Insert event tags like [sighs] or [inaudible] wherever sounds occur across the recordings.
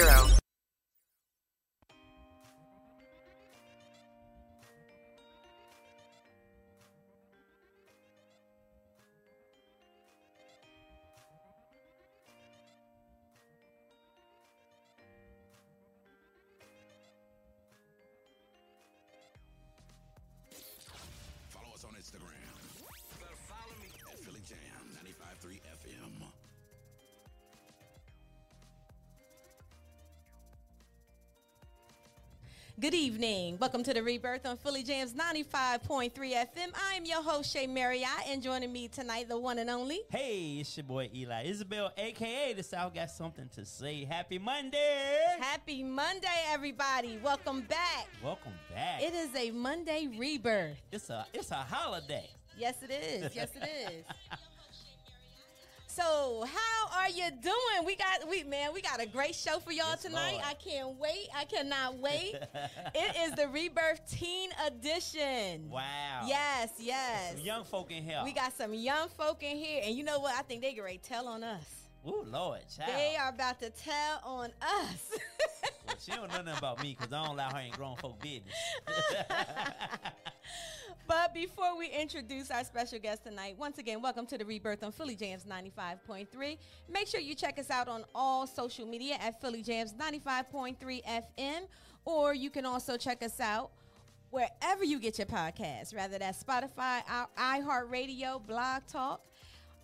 zero. Evening. Welcome to the Rebirth on Philly Jamz 95.3 FM. I am your host, Shea Marriott, and joining me tonight, the one and only. Hey, it's your boy Eli Isabell, aka the South got something to say. Happy Monday! Happy Monday, everybody. Welcome back. Welcome back. It is a Monday rebirth. it's a it's a holiday. Yes, it is. Yes, it [laughs] is. So, how are you doing? We got we man, we got a great show for y'all Yes, tonight. Lord. I can't wait. I cannot [laughs] wait. it is the Rebirth Teen Edition. Wow. Yes, yes. Some young folk in here. We got some young folk in here, and you know what? I think they get ready to tell on us. Ooh, Lord, child. They are about to tell on us. [laughs] Well, she don't know nothing about me because I don't allow her in grown folk business. [laughs] but before we introduce our special guest tonight, once again, welcome to the Rebirth on Philly Jamz 95.3. Make sure you check us out on all social media at Philly Jamz 95.3 FM, or you can also check us out wherever you get your podcasts, rather that's Spotify, iHeartRadio, Blog Talk.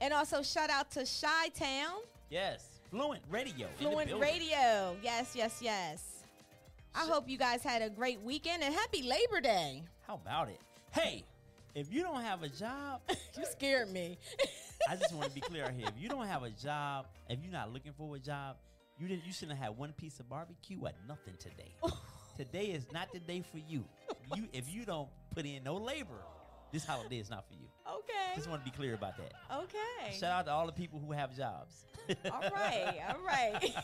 And also shout out to Chi Town. yes. Fluent radio. Fluent. Radio. Yes, yes, yes. I hope you guys had a great weekend and happy Labor Day. How about it? Hey, if you don't have a job, [laughs] You scared me. I just want to be clear here. If you don't have a job, if you're not looking for a job, you didn't. You shouldn't have had one piece of barbecue or nothing today. [laughs] today is not the day for you. [laughs] You if you don't put in no labor, this holiday is not for you. okay. Just want to be clear about that. Okay. Shout out to all the people who have jobs. [laughs] All right. All right.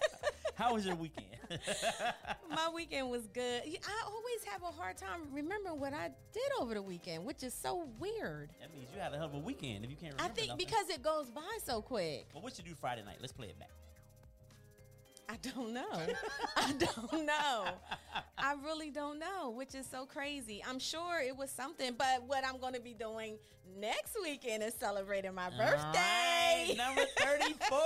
[laughs] How was your weekend? [laughs] My weekend was good. I always have a hard time remembering what I did over the weekend, which is so weird. that means you had a hell of a weekend if you can't remember. I think nothing. because it goes by so quick. Well, what you do Friday night? Let's play it back. I don't know. [laughs] I don't know. I really don't know, which is so crazy. I'm sure it was something, but what I'm going to be doing next weekend is celebrating my birthday. Right, number [laughs] 34.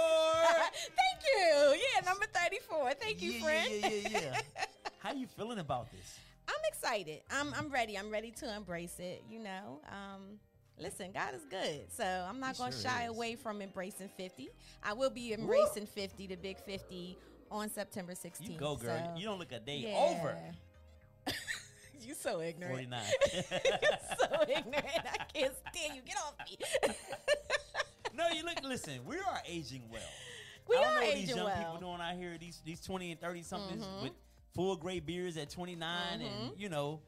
Thank you. Yeah, number 34. Thank you, yeah, friend. Yeah, yeah, yeah, yeah. [laughs] How you feeling about this? I'm excited. I'm I'm ready. I'm ready to embrace it, you know. Um listen, God is good. So I'm not going to sure shy is. away from embracing 50. I will be embracing 50, the big 50 on September 16th. You go, girl. So, you don't look a day yeah. over [laughs] you so ignorant. 49. [laughs] You're [laughs] so ignorant. I can't stand you. Get off me. no, you look. Listen, we are aging well. we I don't are know what aging these young well. people doing out here. These these 20 and 30 somethings Mhm. with full gray beards at 29, and Mhm. you know,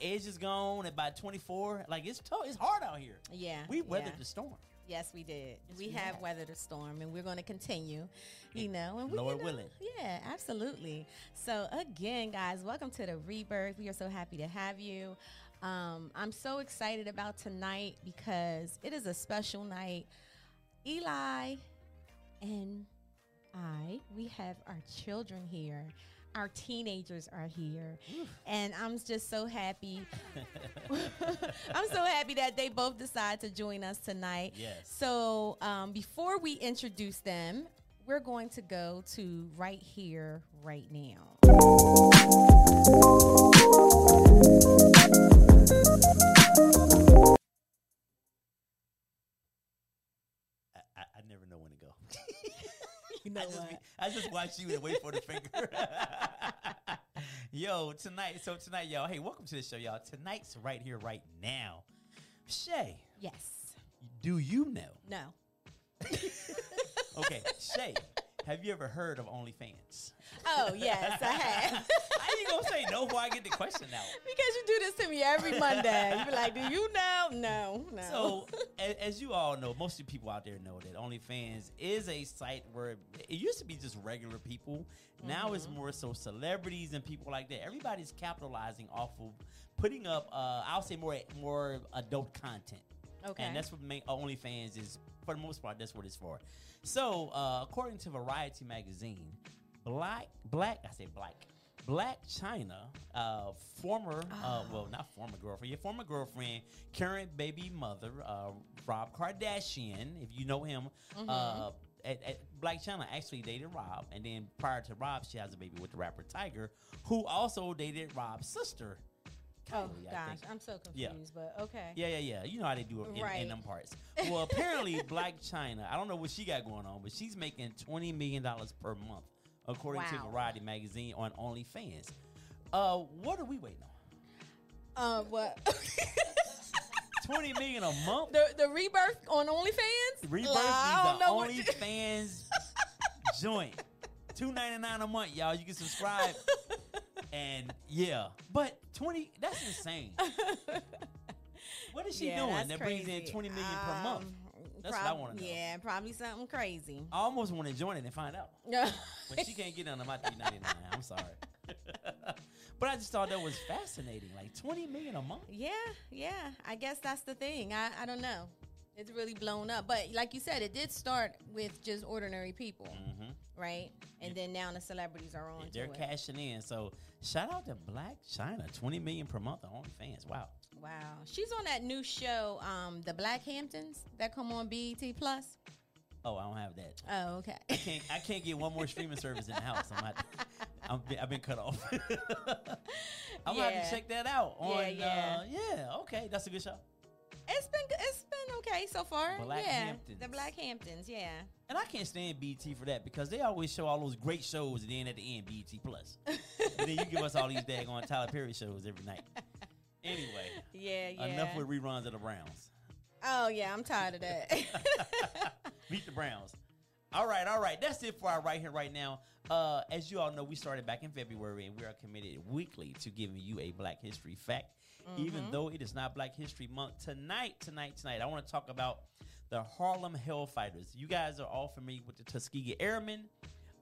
age is gone at about 24. Like it's tough. It's hard out here. Yeah. We weathered yeah. the storm. Yes, we did. Yes, we, we have have. weathered a storm, and we're going to continue. You know, and we, you know, willing. Yeah, absolutely. So again, guys, welcome to the rebirth. We are so happy to have you. Um, I'm so excited about tonight because it is a special night. Eli and I, we have our children here. Our teenagers are here. And I'm just so happy. [laughs] [laughs] I'm so happy that they both decide to join us tonight. Yes. So um, before we introduce them, we're going to go to right here, right now. Know I just, what? be- I just watch you and wait for the finger. [laughs] Yo, tonight, so tonight, y'all, hey, welcome to the show, y'all. Tonight's right here, right now. Shea, Yes. do you know? No. [laughs] Okay, Shea, have you ever heard of OnlyFans? Oh, yes, I [laughs] have. How you gonna say no before I get the question out? because you do this to me every Monday. You be like, "Do you know?" No, no. So, as you all know, most of the people out there know that OnlyFans is a site where it used to be just regular people. Now it's more so celebrities and people like that. Everybody's capitalizing off of putting up, uh, I'll say more more adult content. okay. And that's what OnlyFans is for the most part. That's what it's for. So, uh, according to Variety magazine, Black Black I say Black Blac Chyna, uh, former uh, well not former girlfriend, your former girlfriend, current baby mother, uh, Rob Kardashian, if you know him. Uh, at, at Blac Chyna actually dated Rob, and then prior to Rob, she has a baby with the rapper Tyga, who also dated Rob's sister. Oh I gosh, think. I'm so confused. Yeah. But okay. Yeah, yeah, yeah. You know how they do it in, in them parts. [laughs] Well, apparently, Blac Chyna, I don't know what she got going on, but she's making $20 million per month, according to Variety magazine on OnlyFans. Uh, what are we waiting on? Uh, what? [laughs] 20 million a month? the the rebirth on OnlyFans. Rebirth I don't needs know a OnlyFans [laughs] joint. Two ninety nine a month, y'all. You can subscribe. And yeah. But 20, that's insane. [laughs] What is she Yeah, doing that brings in crazy. 20 million per month? Um, That's what I prob- wanna know. Yeah, probably something crazy. I almost want to join it and find out. [laughs] But she can't get under my three ninety nine. I'm sorry. [laughs] but I just thought that was fascinating. Like twenty million a month. Yeah, yeah. I guess that's the thing. I, I don't know. It's really blown up. But like you said, it did start with just ordinary people, Mm-hmm. Right? And then now the celebrities are on. They're it. cashing in. So shout out to Blac Chyna. Twenty million per month on OnlyFans. Wow. Wow. She's on that new show, um, The Black Hamptons, that come on BET Plus. Oh, I don't have that. Oh, okay. I can't. I can't get one more streaming service in the house. I'm not. I'm, I've been cut off. [laughs] I'm gonna have to check that out. On, Yeah, yeah. Uh, yeah. Okay, that's a good show. It's been it's been okay so far. Black yeah, Hamptons. the Black Hamptons. Yeah. And I can't stand BT for that because they always show all those great shows and then at the end BT Plus. [laughs] and then you give us all these daggone Tyler Perry shows every night. Anyway, Yeah, yeah. enough with reruns of the Browns. oh yeah, I'm tired of that. [laughs] Meet the Browns. All right, all right. That's it for our right here, right now. Uh, as you all know, we started back in February and we are committed weekly to giving you a Black History fact. Even though it is not Black History Month, tonight, tonight, tonight, I want to talk about the Harlem Hellfighters. You guys are all familiar with the Tuskegee Airmen,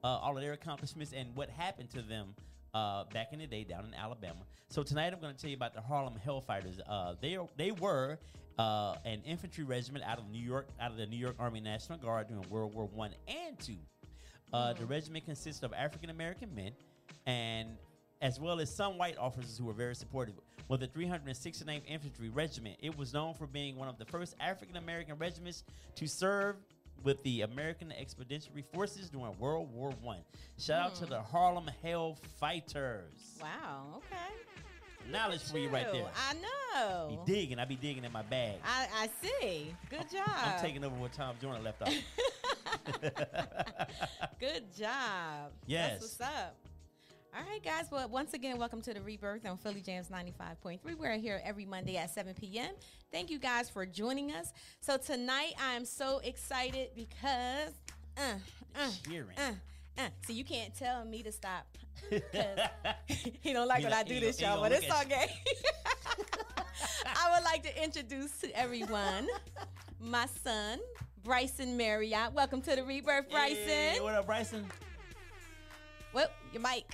uh, all of their accomplishments, and what happened to them uh, back in the day down in Alabama. So tonight, I'm going to tell you about the Harlem Hellfighters. Uh, they are, they were uh, an infantry regiment out of New York, out of the New York Army National Guard during World War One and Two. Uh, The regiment consists of African American men, and as well as some white officers who were very supportive. With the 369th Infantry Regiment, it was known for being one of the first African American regiments to serve with the American Expeditionary Forces during World War One. Shout out to hmm. the Harlem Hell Fighters. wow. Okay. Knowledge for you right there. I know. Be digging. I be digging in my bag. I, I see. Good job. I'm taking over what Tom Jordan left off. [laughs] Good job. Yes. That's what's up. All right, guys. Well, once again, welcome to the Rebirth on Philly Jamz 95.3. We're here every Monday at 7 p.m. Thank you guys for joining us. So tonight, I am so excited because, uh, uh, Cheering. uh, uh. So you can't tell me to stop. [laughs] he don't like He when I do this, y'all, but it's at okay. [laughs] [laughs] I would like to introduce to everyone my son, Bryson Marriott. Welcome to the Rebirth, Bryson. Hey, what up, Bryson? Well, your mic.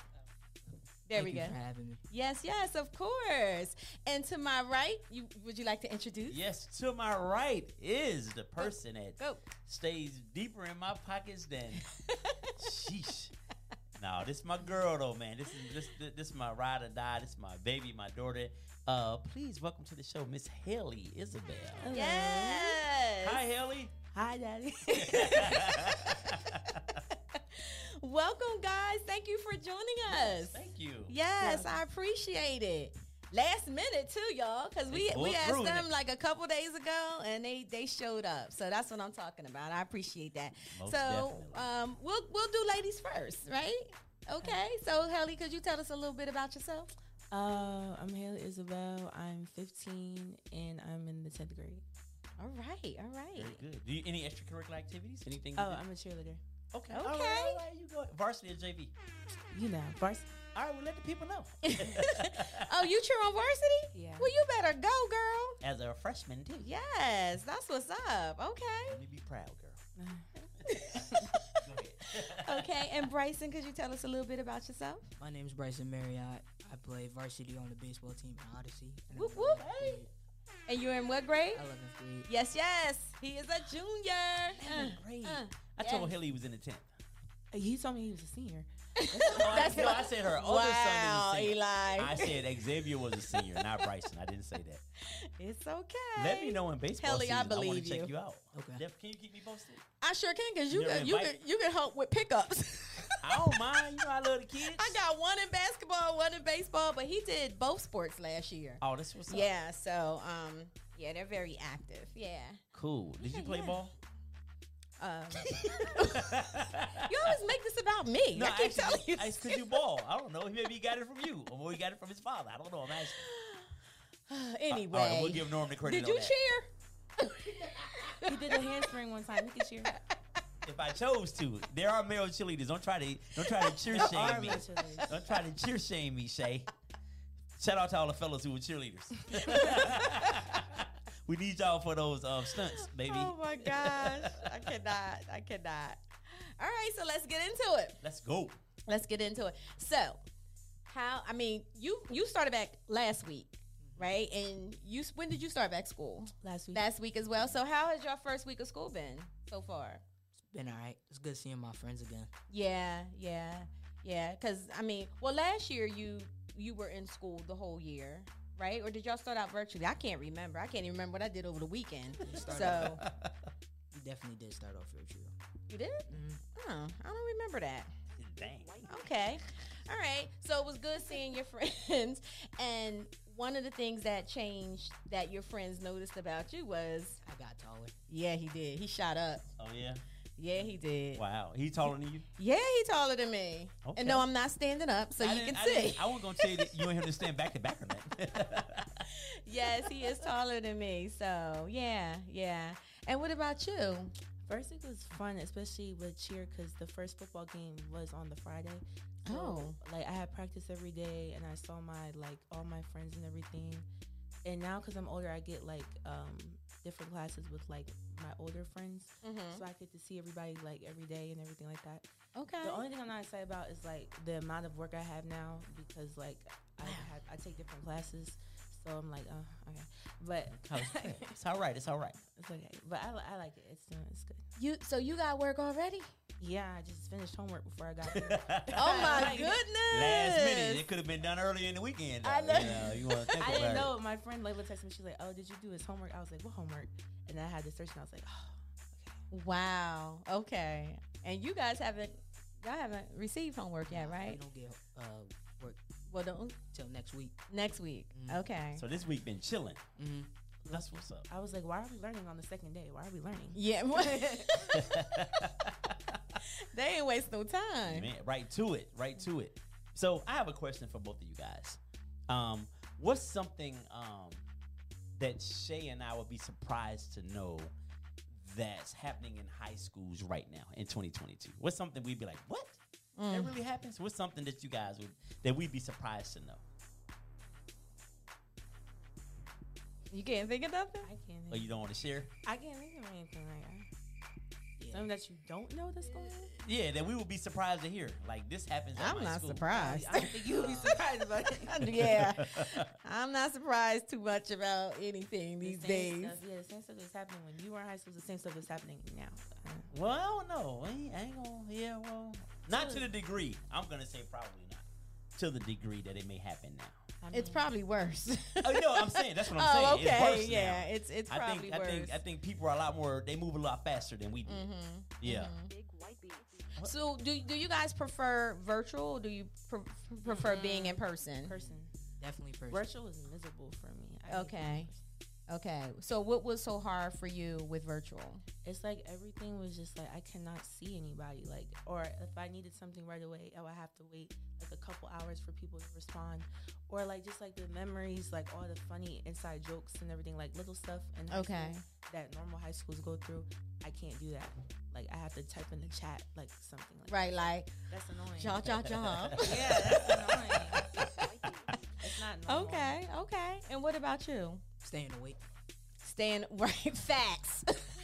There Thank we you go. for having me. Yes, yes, of course. And to my right, you would you like to introduce? Yes, to my right is the person that Go. stays deeper in my pockets than [laughs] sheesh. No, this is my girl though, man. This is this this is my ride or die. This is my baby, my daughter. Uh, please welcome to the show, Miss Haley Isabell. Yes. Hi, Haley. Hi, Daddy. [laughs] [laughs] Welcome, guys. Thank you for joining us. Thank you. Yes, I appreciate it. Last minute too, y'all, because we we asked them innit? like a couple days ago, and they they showed up. So that's what I'm talking about. I appreciate that. Most so um, we'll we'll do ladies first, right? Okay. So Helly, could you tell us a little bit about yourself? Uh, I'm Haley Isabell. I'm 15 and I'm in the 10th grade. All right, all right. Very good. Do you any extracurricular activities? Anything? Oh. I'm a cheerleader. Okay. Okay. All right, all right, you go. Varsity or JV? You know, varsity. All right, well, let the people know. [laughs] oh, you cheer on varsity? Yeah. Well, you better go, girl. As a freshman, too. Yes, that's what's up. Okay. Let me be proud, girl. [laughs] Okay. And Bryson, could you tell us a little bit about yourself? My name is Bryson Marriott. I play varsity on the baseball team at Odyssey. And I'm Whoop, whoop. 11th grade. And you're in what grade? 11th grade. Yes, yes. He is a junior. Uh, Great. uh, I told yes. Haley he was in the 10th. He told me he was a senior. That's no, what- I said her other wow, son is a senior. Eli. I said Xavier was a senior, not Bryson. I didn't say that. it's okay. Let me know in baseball Helly, I season. I, want believe to check you. you out. Okay. Jeff, can you keep me posted? I sure can, cause you You can, you can you can help with pickups. I don't mind. You know I love the kids. I got one in basketball, one in baseball, but he did both sports last year. Oh, this was. Yeah, so um, yeah, they're very active. Yeah. Cool. Did you play yeah. ball? Um, you always make this about me. no, I keep actually, telling you. It's because you ball. I don't know. Maybe he got it from you, or maybe he got it from his father. I don't know. I'm asking. [sighs] anyway, All right, we'll give Norm the credit did on you that. cheer? He did a handspring one time. He could cheer. If I chose to, there are male cheerleaders. Don't try to don't try to [laughs] cheer shame me. Don't try to cheer shame me, Shea. Shout out to all the fellas who were cheerleaders. [laughs] we need y'all for those um, stunts, baby. Oh my gosh, I [laughs] cannot. I cannot. All right, so let's get into it. Let's go. Let's get into it. So, how? I mean, you you started back last week, right? And you when did you start back school? Last week. Last week as well. So, how has your first week of school been so far? It's been all right. It's good seeing my friends again. Yeah, yeah, yeah. Because I mean, well, last year you you were in school the whole year, right? Or did y'all start out virtually? I can't remember. I can't even remember what I did over the weekend. So [laughs] you definitely did start off virtual. you did? Mhm. Oh, I don't remember that. Dang. Okay. All right. So it was good seeing your [laughs] friends. And one of the things that changed that your friends noticed about you was, I got taller. yeah, he did. He shot up. Oh yeah. Yeah, he did. Wow. He taller than you. Yeah, he taller than me. Okay. And no, I'm not standing up, so I you can I see. I wasn't gonna tell you that you and him to stand back to back or nothing. [laughs] yes, he is taller than me. So yeah, yeah. And what about you? First week was fun, especially with cheer, because the first football game was on the Friday. So, Oh. like I had practice every day, and I saw my like all my friends and everything. And now, because I'm older, I get like um different classes with like my older friends, Mm-hmm. so I get to see everybody like every day and everything like that. Okay. The only thing I'm not excited about is like the amount of work I have now because like I have, I take different classes, so I'm like, oh, okay, but Oh, [laughs] it's all right. It's all right. it's okay. But I, I like it. It's it's good. you so you got work already? Yeah, I just finished homework before I got [laughs] here. Oh my [laughs] Like, goodness! Last minute. It could have been done earlier in the weekend. I know. You, know, you want to think I about didn't it. know. My friend Layla texted me. She's like, "Oh, did you do his homework?" I was like, "What homework?" And then I had to search, and I was like, "Oh, okay." Wow. Okay. And you guys haven't y'all haven't received homework yet, right? We don't get uh, work Well, don't, till next week. next week. Mm. Okay. So this week been chilling. Mm-hmm. That's what's up. I was like, why are we learning on the second day? Why are we learning?" yeah. [laughs] [laughs] they ain't waste no time. Man, right to it, right to it. So I have a question for both of you guys. Um, what's something um, that Shay and I would be surprised to know that's happening in high schools right now in 2022? What's something we'd be like, what? That really happens? What's something that you guys would that we'd be surprised to know? You can't think of nothing? I can't. Or Think. you don't want to share? I can't think of anything like that. Yeah. Something that you don't know that's going on. Yeah, that we would be surprised to hear. Like this happens. At I'm my not school. surprised. I don't think you would be surprised about it. [laughs] yeah. [laughs] I'm not surprised too much about anything The these same days. Stuff, yeah, the same stuff that's happening when you were in high school. is The same stuff that's happening now. Uh, Well, I don't know. I ain't, I ain't gonna. Yeah, well, not to the degree. I'm gonna say probably not to the degree that it may happen now. I It's probably worse. [laughs] Oh, no, I'm saying that's what I'm oh, saying. okay. It's worse yeah, now. it's it's I probably think I think I think people are a lot more. They move a lot faster than we do. mm-hmm. Yeah. Big white beats. So do do you guys prefer virtual? Or do you pre- prefer being in person? person. Definitely person. Virtual is miserable for me. I hate Okay. Being in person. Okay. So what was so hard for you with virtual? It's like everything was just like I cannot see anybody. Like, or if I needed something right away, oh, I would have to wait like a couple hours for people to respond. Or like just like the memories, like all the funny inside jokes and everything, like little stuff in high Okay. that normal high schools go through. I can't do that. Like I have to type in the chat like something like Right, like That's annoying. jaw jaw jaw. [laughs] Yeah, that's annoying. [laughs] it's not normal. okay, okay. And what about you? Staying awake. Staying [laughs] right facts. [laughs]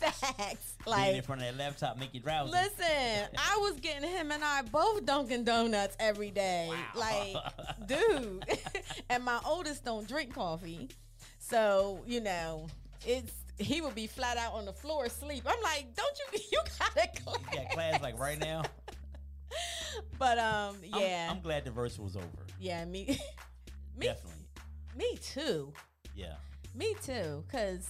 facts. Being in front of that laptop make you drowsy. Listen, [laughs] I was getting him and I both Dunkin' Donuts every day. Wow. Like, dude. and my oldest don't drink coffee. So, you know, it's he would be flat out on the floor asleep. I'm like, don't you you gotta class. You got class like right now. But um I'm- yeah. I'm, glad the verse was over. Yeah, me [laughs] me Definitely. me too. Yeah. Me too. Cause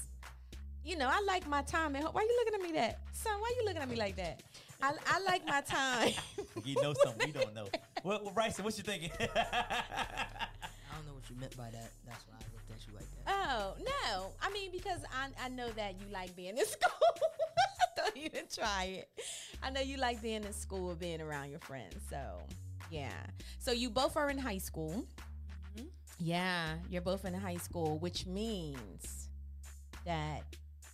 you know, I like my time at home. Why you looking at me that? Son, why you looking at me like that? I, I like my time. [laughs] You know something we don't know. What, what Bryson, what you thinking? [laughs] I don't know what you meant by that. That's why I looked at you like that. Oh no! I mean, because I I know that you like being in school. Don't even try it. I know you like being in school, being around your friends. So yeah. So you both are in high school. Mhm. Yeah, you're both in high school, which means that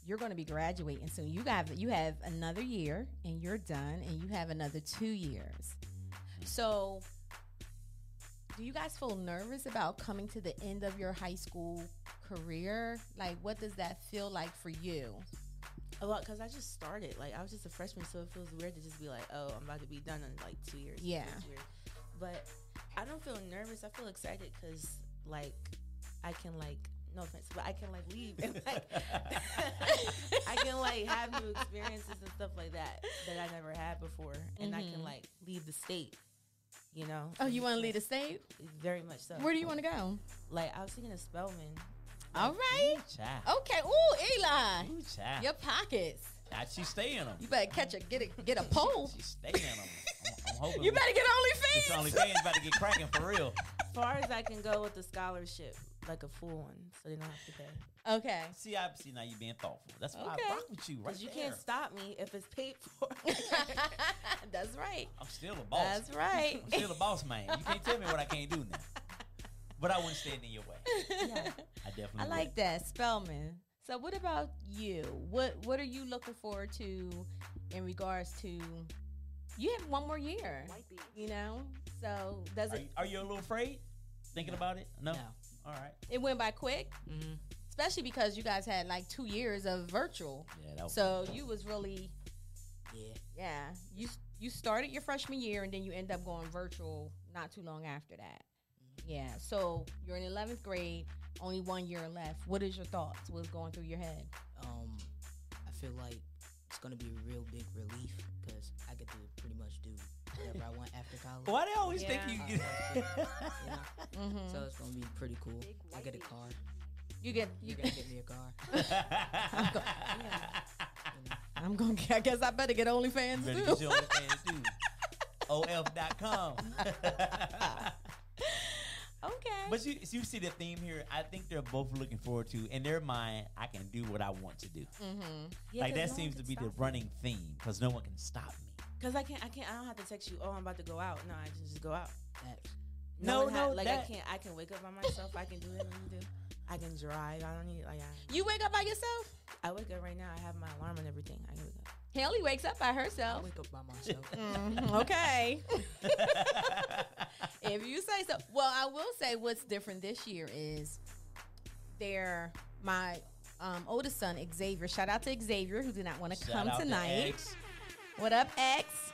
you're going to be graduating soon. You got you have another year, and you're done, and you have another two years. So do you guys feel nervous about coming to the end of your high school career? Like, what does that feel like for you? A lot because I just started. Like I was just a freshman, so it feels weird to just be like, "Oh, I'm about to be done in like two years." Yeah. Feels weird. But I don't feel nervous. I feel excited because like I can like no offense, but I can like leave and like [laughs] I can like have new experiences and stuff like that that I never had before, and I Mhm. can like leave the state. You know? Oh, you want to leave the state? Very much so. Where do you want to go? Like I was thinking of Spelman. All right. Child. Okay. Ooh, Eli, Ooh, child. your pockets. Ah, She stay in them. You better catch a get a get a pole. She stay in them. I'm, I'm hoping. You better get It's OnlyFans. only fans about to get cracking for real. As far as I can go with the scholarship, like a full one, so they don't have to pay. Okay. See, I see now you being thoughtful. That's why Okay. I rock with you right Because you there. can't stop me if it's paid for. [laughs] That's right. I'm still a boss. That's right. I'm still a boss man. You can't tell me what I can't do now. But I wouldn't stand in your way. yeah. I definitely. I like that Spelman. So, what about you? What What are you looking forward to in regards to? You have one more year. You know, so does Are it? you, are you a little afraid? Thinking about it? No. No. All right. It went by quick, Mm-hmm. especially because you guys had like two years of virtual. Yeah. That was, So you was really, Yeah. yeah. You you started your freshman year and then you end up going virtual not too long after that. Yeah. So you're in 11th grade, only one year left. What is your thoughts? What's going through your head? Um, I feel like it's gonna be a real big relief because I get to pretty much do whatever I want after college. Why do they always Yeah. think you? Get- know? [laughs] Mm-hmm. So it's gonna be pretty cool. I get a car. you get You you gotta get. get me a car. you You know? I'm gonna. I guess I better get OnlyFans better too. get your OnlyFans too. [laughs] OF.com. [laughs] okay. but you, you see the theme here. I think they're both looking forward to, in their mind, I can do what I want to do. mm-hmm. Yeah, like 'cause that no seems to be the me. running theme because no one can stop me. Cause I can't, I can't, I don't have to text you. Oh, I'm about to go out. No, I can just go out. That's No, one ha- no, like that- I can't, I can wake up by myself. I can do whatever you do. I can drive. I don't need like I, You wake up by yourself? I wake up right now. I have my alarm and everything. I can wake up. Haley wakes up by herself. I wake up by myself. [laughs] Mhm, okay. [laughs] [laughs] if you say so. Well, I will say what's different this year is there my um, oldest son Xavier. Shout out to Xavier who did not want to come to tonight. X. What up, X?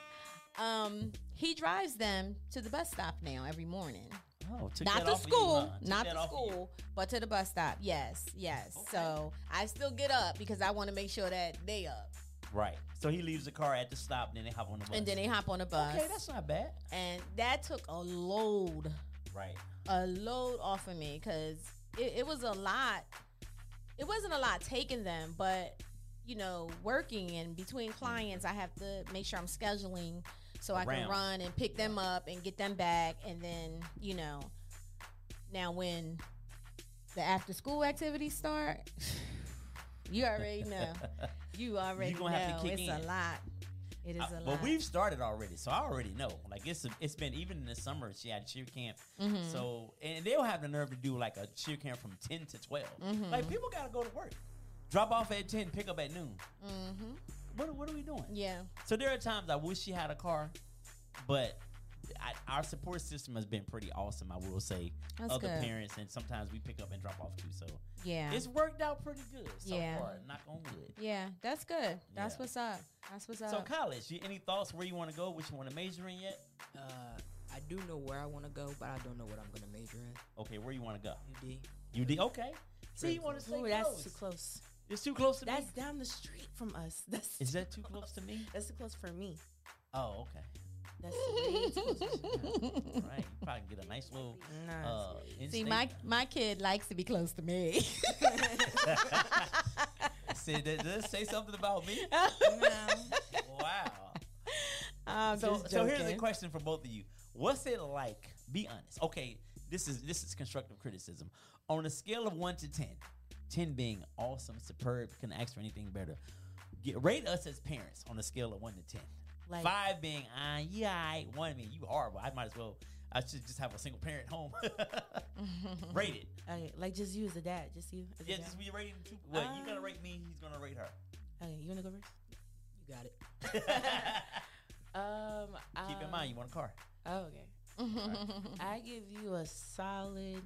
Um, he drives them to the bus stop now every morning. Oh, not to off of you, school, not to off of you. school, but to the bus stop. Yes, yes. Okay. So I still get up because I want to make sure that they up, Right. So he leaves the car at the stop, and then they hop on the bus. and then they hop on the bus. Okay, that's not bad. and that took a load, Right. a load off of me because it, it was a lot. It wasn't a lot taking them, but you know, working and between clients, I have to make sure I'm scheduling so I can run and pick them up and get them back. And then, you know, now when the after school activities start, [sighs] [sighs] you already know. You [laughs] already gonna know. have to kick it's in. a lot. It is Uh, a lot. but we've started already, so I already know. Like it's it's been even in the summer. She had cheer camp, Mm-hmm. so and they'll have the nerve to do like a cheer camp from ten to 12 Mm-hmm. Like people gotta go to work, drop off at ten, pick up at noon. hmm What what are we doing? Yeah. So there are times I wish she had a car, but I, our support system has been pretty awesome. I will say, That's other good. parents and sometimes we pick up and drop off too. So Yeah. it's worked out pretty good so Yeah. far. Knock on wood. yeah, that's good. That's Yeah. what's up. That's what's up. So college, you, any thoughts where you want to go? Which you want to major in yet? Uh, I do know where I want to go, but I don't know what I'm gonna major in. Okay, where you want to go? UD. You did okay. See, you want to stay Ooh, that's too close. It's too close to That's me. That's down the street from us. [laughs] That's Is that too close to me? that's too close for me. Oh, okay. That's way too close. [laughs] Right. You probably get a nice little. Nah, Uh, See, my my kid likes to be close to me. [laughs] See, does this say something about me? [laughs] no. Wow. I'm so, so here's a question for both of you. What's it like? Be honest. Okay, this is this is constructive criticism. On a scale of one to 10, 10 being awesome, superb, couldn't ask for anything better. Get, rate us as parents on a scale of one to ten. Like- Five being uh, yeah, I one being you horrible. I might as well. I should just have a single parent home. [laughs] rate it. [laughs] Okay, like just you as a dad, just you. As a Yeah, dad. just be rating two. Well, you gonna Um, rate me. He's gonna rate her. Okay, you wanna go first? You got it. [laughs] Um, Keep in um, mind, you want a car. Oh, okay. I give you a solid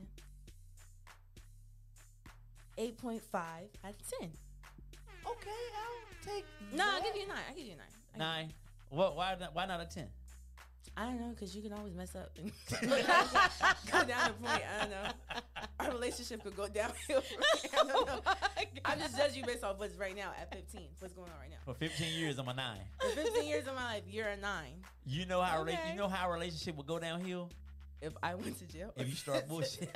eight point five out of ten. Okay, I'll take. No, I'll give you a nine. I'll give you a nine. I give- nine. What? Why? Not, why not a ten? I don't know, because you can always mess up and [laughs] go down the point. I don't know. Our relationship could go downhill. I don't know. [laughs] Oh I'm just judging you based off what's right now at 15. What's going on right now? For 15 years, I'm a nine. For 15 years of my life, you're a nine. You know how Okay. you know how a relationship would go downhill If I went to jail. if you start [laughs] bullshit.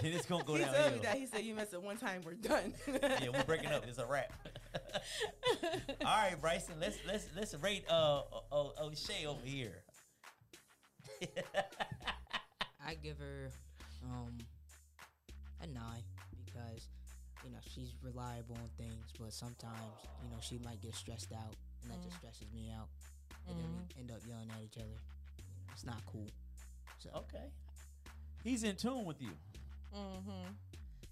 [laughs] yeah. then it's gonna go he told me that. He said, you mess up one time, we're done. yeah, we're breaking up. It's a wrap. [laughs] All right, Bryson. Let's let's let's rate uh uh, O'Shea over here. [laughs] I give her um a nine because you know she's reliable on things, but sometimes you know she might get stressed out, and that just stresses me out, and then we end up yelling at each other. You know, it's not cool. So okay. He's in tune with you. Hmm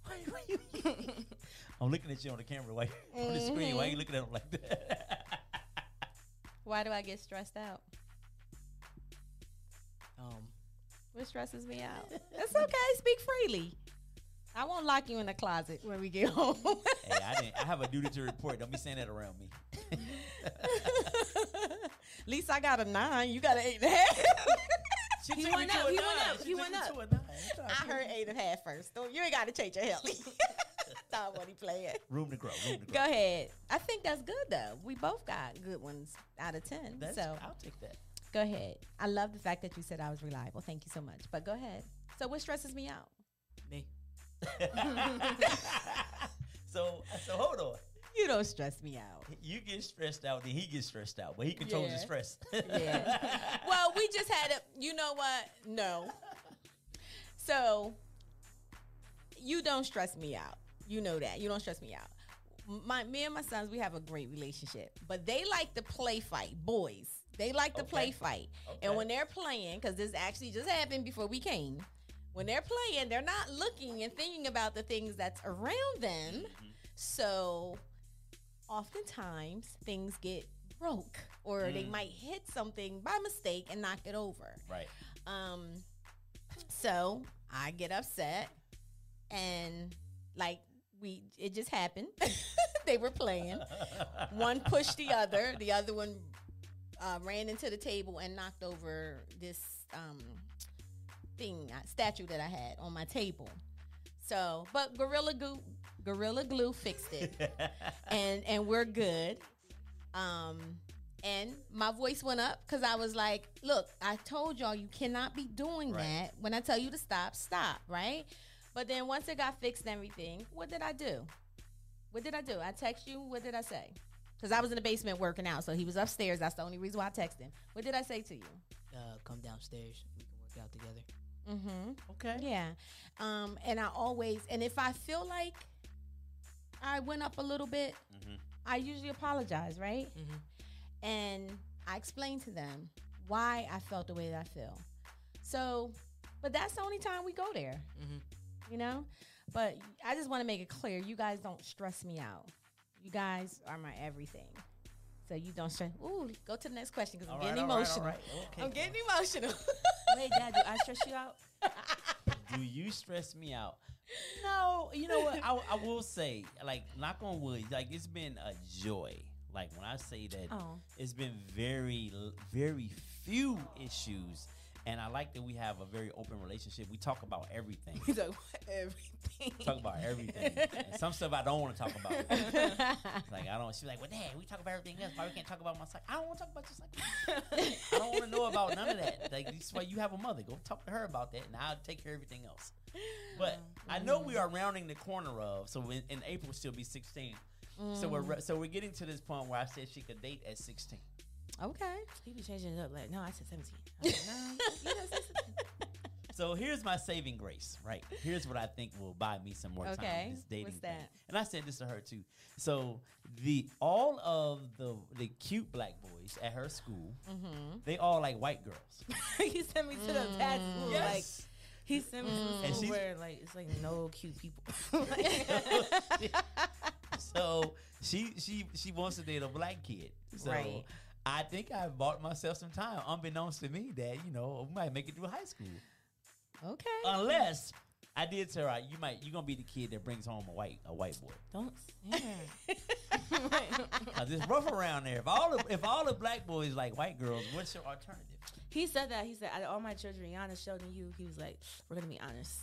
Why, why you- I'm looking at you on the camera, like [laughs] on the screen. Why you looking at him like that? [laughs] Why do I get stressed out? um What stresses me out? [laughs] It's okay. Speak freely. I won't lock you in the closet when we get home. hey, I didn't. I have a duty to report. Don't be saying that around me. At least I got a nine. You got an eight and a half. She He went up, he nine. went up, She he took went me up. To a nine. I'm trying to I figure- heard eight and a half first. Don't, you ain't got to change your hell. [laughs] Stop what he playing. Room to grow. Room to Go ahead. I think that's good though. We both got good ones out of ten. That's, so I'll take that. go ahead. I love the fact that you said I was reliable. Thank you so much. But go ahead. So what stresses me out? me. [laughs] [laughs] so so hold on. You don't stress me out. You get stressed out, then he gets stressed out, but he controls Yeah. the stress. Yeah. well, we just had a. You know what? No. So you don't stress me out. You know that. You don't stress me out. My me and my sons, we have a great relationship, but they like to play fight. Boys, they like to play fight, Okay. and when they're playing, because this actually just happened before we came. When they're playing, they're not looking and thinking about the things that's around them. Mm-hmm. So oftentimes things get broke or they Mm. might hit something by mistake and knock it over. right. Um so I get upset and like we it just happened. [laughs] they were playing. One pushed the other, the other one uh, ran into the table and knocked over this um thing uh, statue that I had on my table. So, but Gorilla Glue Gorilla Glue fixed it [laughs] and and we're good. Um, and my voice went up because I was like, "Look, I told y'all you cannot be doing Right. that. When I tell you to stop, stop." Right? But then once it got fixed and everything, what did I do? What did I do? I text you. What did I say? Because I was in the basement working out, so he was upstairs. That's the only reason why I texted him. What did I say to you? Uh, come downstairs. We can work out together. Mm-hmm. Okay. Yeah. Um, and I always, and if I feel like I went up a little bit, Mhm. I usually apologize, right? Mhm. And I explain to them why I felt the way that I feel. So, but that's the only time we go there, Mhm. you know? But I just want to make it clear you guys don't stress me out. You guys are my everything. So you don't stress. Ooh, go to the next question because I'm right, getting all right, all emotional. Okay, I'm getting emotional. [laughs] Wait, Dad, do I stress you out? [laughs] do you stress me out? No, you know what? I, I will say, like, knock on wood, like it's been a joy. Like when I say that, Oh. it's been very, very few issues, and I like that we have a very open relationship. We talk about everything. We talk about everything. talk about everything. some stuff I don't want to talk about. [laughs] Like I don't. She's like, "Well, Dad, we talk about everything else. Why we can't talk about my psych? I don't want to talk about your psych. I don't want to know about none of that. Like that's why you have a mother. Go talk to her about that, and I'll take care of everything else. But oh, I know we are rounding the corner of. So in, in April, she'll be sixteen. So we're re- so we're getting to this point where I said she could date at sixteen. okay. He be changing it up like, no, I said 17. I like, no, [laughs] you know, 16. So here's my saving grace, right? Here's what I think will buy me some more time. Okay, This dating what's thing. that? And I said this to her too. So the all of the the cute black boys at her school, Mm-hmm. they all like white girls. [laughs] he sent me to the bad school. Like, he sent me to And the school where, like, it's like no cute people. [laughs] so she she she wants to date a black kid. So Right. I think I bought myself some time, unbeknownst to me, that you know we might make it through high school. Okay. Unless I did tell her, you might you're gonna be the kid that brings home a white a white boy. Don't [laughs] Cause it's rough around there. If all the if all the black boys like white girls, what's your alternative? He said that. He said, out of all my children, Yana, Sheldon, you, he was like, we're going to be honest.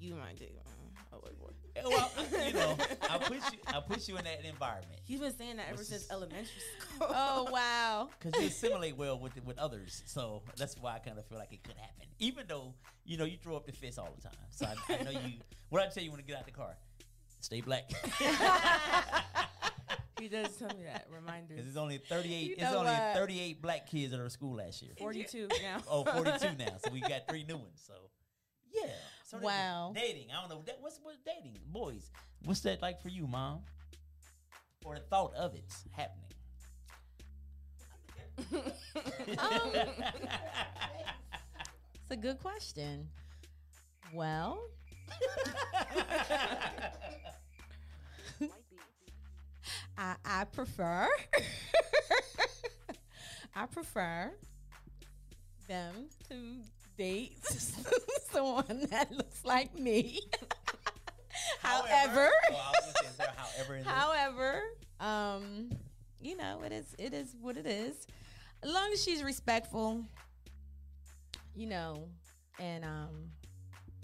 You might date uh, a white boy. Well, [laughs] you know, I put you I put you in that environment He's been saying that ever What's since this? elementary [laughs] school. oh wow. [laughs] because you assimilate well with with others. So that's why I kind of feel like it could happen, even though you know you throw up the fist all the time. So I, I know you. What I tell you when you get out the car, stay black. he does tell me that. reminder. Because it's only 38. You it's only what? 38 black kids at our school last year. 42 now. Oh, 42 now. So we got three new ones. So yeah. So Wow. Dating. I don't know. That, what's what's dating? Boys. What's that like for you, mom? Or the thought of it happening? Um, It's a good question. Well, [laughs] I, I prefer [laughs] I prefer them to date [laughs] someone that looks like me. [laughs] However, I was gonna say, is there however in? However, um, you know, it is it is what it is. As long as she's respectful, you know, and um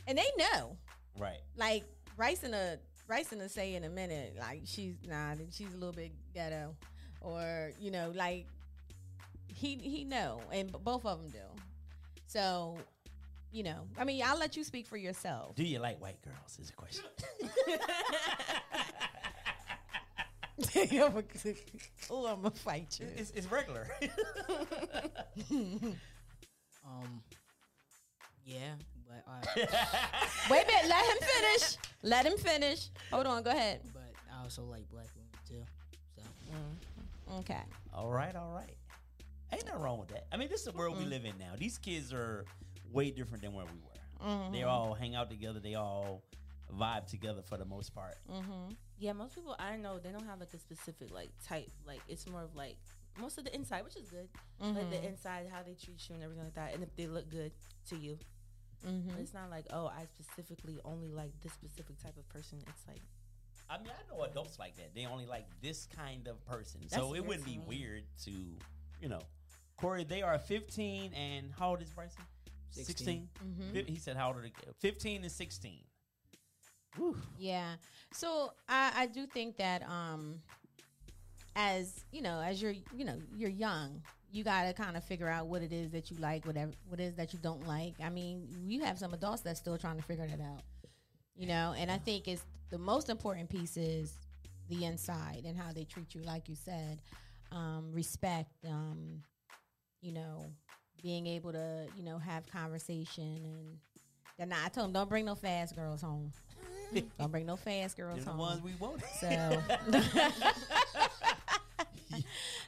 and they know. Right. Like Rice and a Rice and a say in a minute, like she's nah, she's a little bit ghetto. Or, you know, like he he know, and both of them do. So, you know, I mean, I'll let you speak for yourself. Do you like white girls? Is a question. [laughs] oh, I'm gonna fight you. it's, it's regular. [laughs] Um, yeah, but uh, [laughs] Wait a minute, let him finish. Let him finish. Hold on, go ahead. but I also like black women too. So Okay. all right, all right. Ain't nothing wrong with that. I mean, this is the world we live in now. These kids are way different than where we were. They all hang out together. They all vibe together for the most part. Mm-hmm. Yeah, most people I know they don't have like a specific like type. Like it's more of like most of the inside, which is good. Like the inside, how they treat you and everything like that, and if they look good to you. Mm-hmm. It's not like oh, I specifically only like this specific type of person. It's like I mean, I know adults like that. They only like this kind of person. That's so it wouldn't be weird to, you know, Corey. They are 15 and how old is Bryson? 16. Mm-hmm. He said how old are they? 15 and 16. Whew. Yeah. So I, I do think that um as you know, as you're you know, you're young, you gotta kind of figure out what it is that you like, whatever what it is that you don't like. I mean, you have some adults that's still trying to figure that out. You know, and I think it's the most important piece is the inside and how they treat you, like you said, um, respect, um, you know, being able to, you know, have conversation and. Then I told him don't bring no fast girls home. [laughs] don't bring no fast girls They're the home. ones we want. So [laughs]